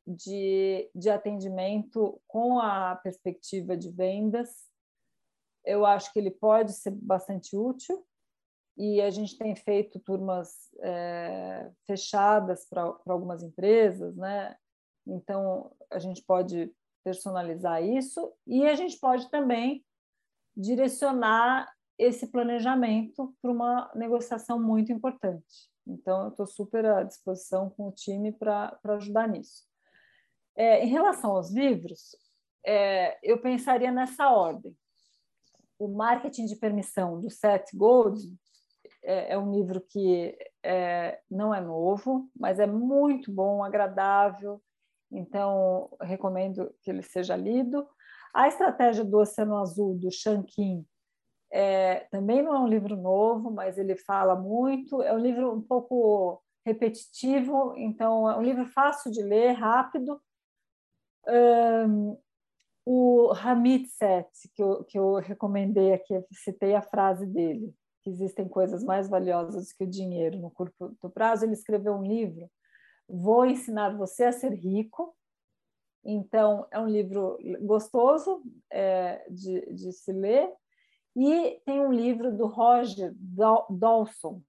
C: de, de atendimento com a perspectiva de vendas. Eu acho que ele pode ser bastante útil e a gente tem feito turmas é, fechadas para algumas empresas, né? Então a gente pode personalizar isso e a gente pode também direcionar esse planejamento para uma negociação muito importante. Então eu estou super à disposição com o time para ajudar nisso. É, em relação aos livros, é, eu pensaria nessa ordem. O marketing de permissão do Seth Godin é, é um livro que é, não é novo, mas é muito bom, agradável, então recomendo que ele seja lido. A Estratégia do Oceano Azul, do Shankin, é, também não é um livro novo, mas ele fala muito. É um livro um pouco repetitivo, então é um livro fácil de ler, rápido. Um, o Hamid Set, que eu, que eu recomendei aqui, citei a frase dele, que existem coisas mais valiosas que o dinheiro no curto prazo. Ele escreveu um livro, Vou Ensinar Você a Ser Rico. Então, é um livro gostoso é, de, de se ler. E tem um livro do Roger Dawson,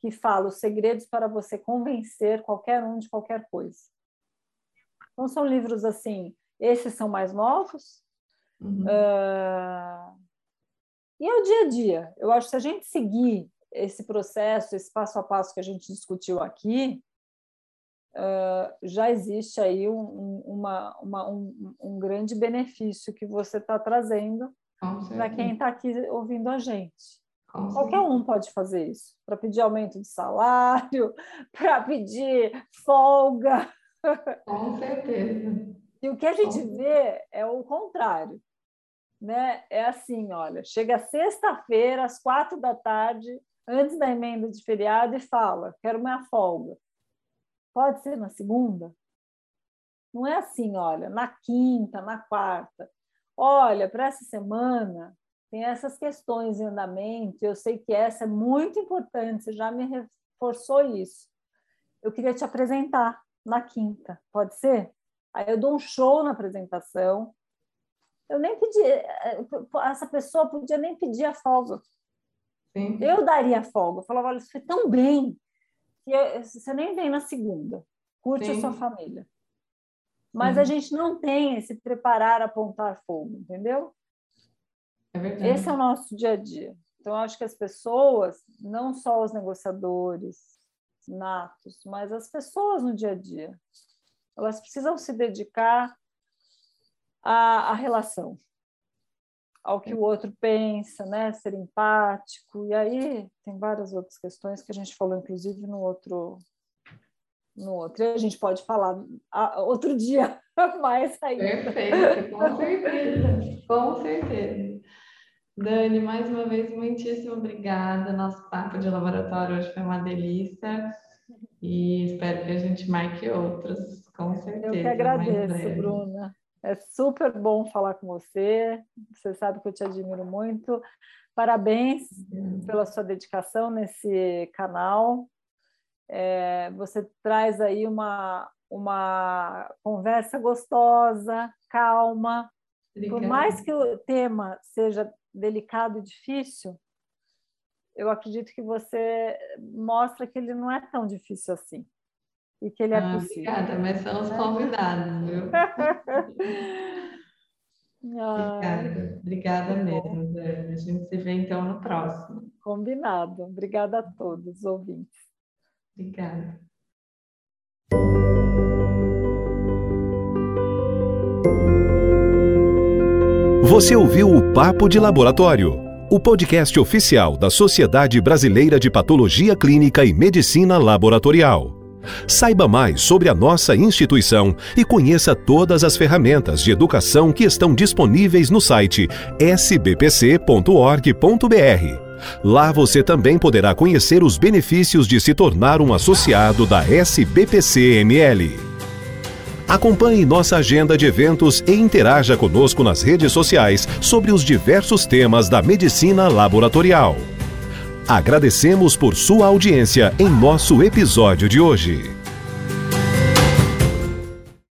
C: que fala os segredos para você convencer qualquer um de qualquer coisa. Então, são livros assim, esses são mais novos. Uhum. Uh... E é o dia a dia. Eu acho que se a gente seguir esse processo, esse passo a passo que a gente discutiu aqui, uh, já existe aí um, uma, uma, um, um grande benefício que você está trazendo para quem está aqui ouvindo a gente. Qualquer um pode fazer isso, para pedir aumento de salário, [laughs] para pedir folga.
B: Com certeza.
C: E o que a gente vê é o contrário. Né? É assim, olha, chega sexta-feira, às quatro da tarde, antes da emenda de feriado, e fala: quero minha folga. Pode ser na segunda? Não é assim, olha, na quinta, na quarta. Olha, para essa semana tem essas questões em andamento, eu sei que essa é muito importante, você já me reforçou isso. Eu queria te apresentar na quinta, pode ser? Aí eu dou um show na apresentação. Eu nem pedi, eh, essa pessoa podia nem pedir a folga. Sim. Eu daria folga. Eu falava, olha, isso foi tão bem que você nem vem na segunda. Curte Sim. a sua família. Mas a gente não tem esse preparar, apontar fogo, entendeu? É Esse é o nosso dia a dia. Então, acho que as pessoas, não só os negociadores natos, mas as pessoas no dia a dia, elas precisam se dedicar à, à relação, ao que o outro pensa, né? ser empático. E aí tem várias outras questões que a gente falou, inclusive, no outro. No outro, e a gente pode falar outro dia [laughs] mais ainda.
B: Perfeito, com certeza, com certeza. Dani, mais uma vez, muitíssimo obrigada. Nosso papo de laboratório hoje foi uma delícia e espero que a gente marque outros, com certeza. Eu
C: que agradeço, Bruna. É super bom falar com você. Você sabe que eu te admiro muito. Parabéns pela sua dedicação nesse canal. É, você traz aí uma, uma conversa gostosa, calma. Obrigada. Por mais que o tema seja delicado e difícil, eu acredito que você mostra que ele não é tão difícil assim. E que ele é ah, possível.
B: Obrigada, mas são os convidados, viu? [laughs] obrigada, obrigada mesmo, Dani. A gente se vê então no próximo.
C: Combinado. Obrigada a todos os ouvintes.
B: Obrigada.
A: Você ouviu o Papo de Laboratório, o podcast oficial da Sociedade Brasileira de Patologia Clínica e Medicina Laboratorial. Saiba mais sobre a nossa instituição e conheça todas as ferramentas de educação que estão disponíveis no site sbpc.org.br. Lá você também poderá conhecer os benefícios de se tornar um associado da SBPC-ML. Acompanhe nossa agenda de eventos e interaja conosco nas redes sociais sobre os diversos temas da medicina laboratorial. Agradecemos por sua audiência em nosso episódio de hoje.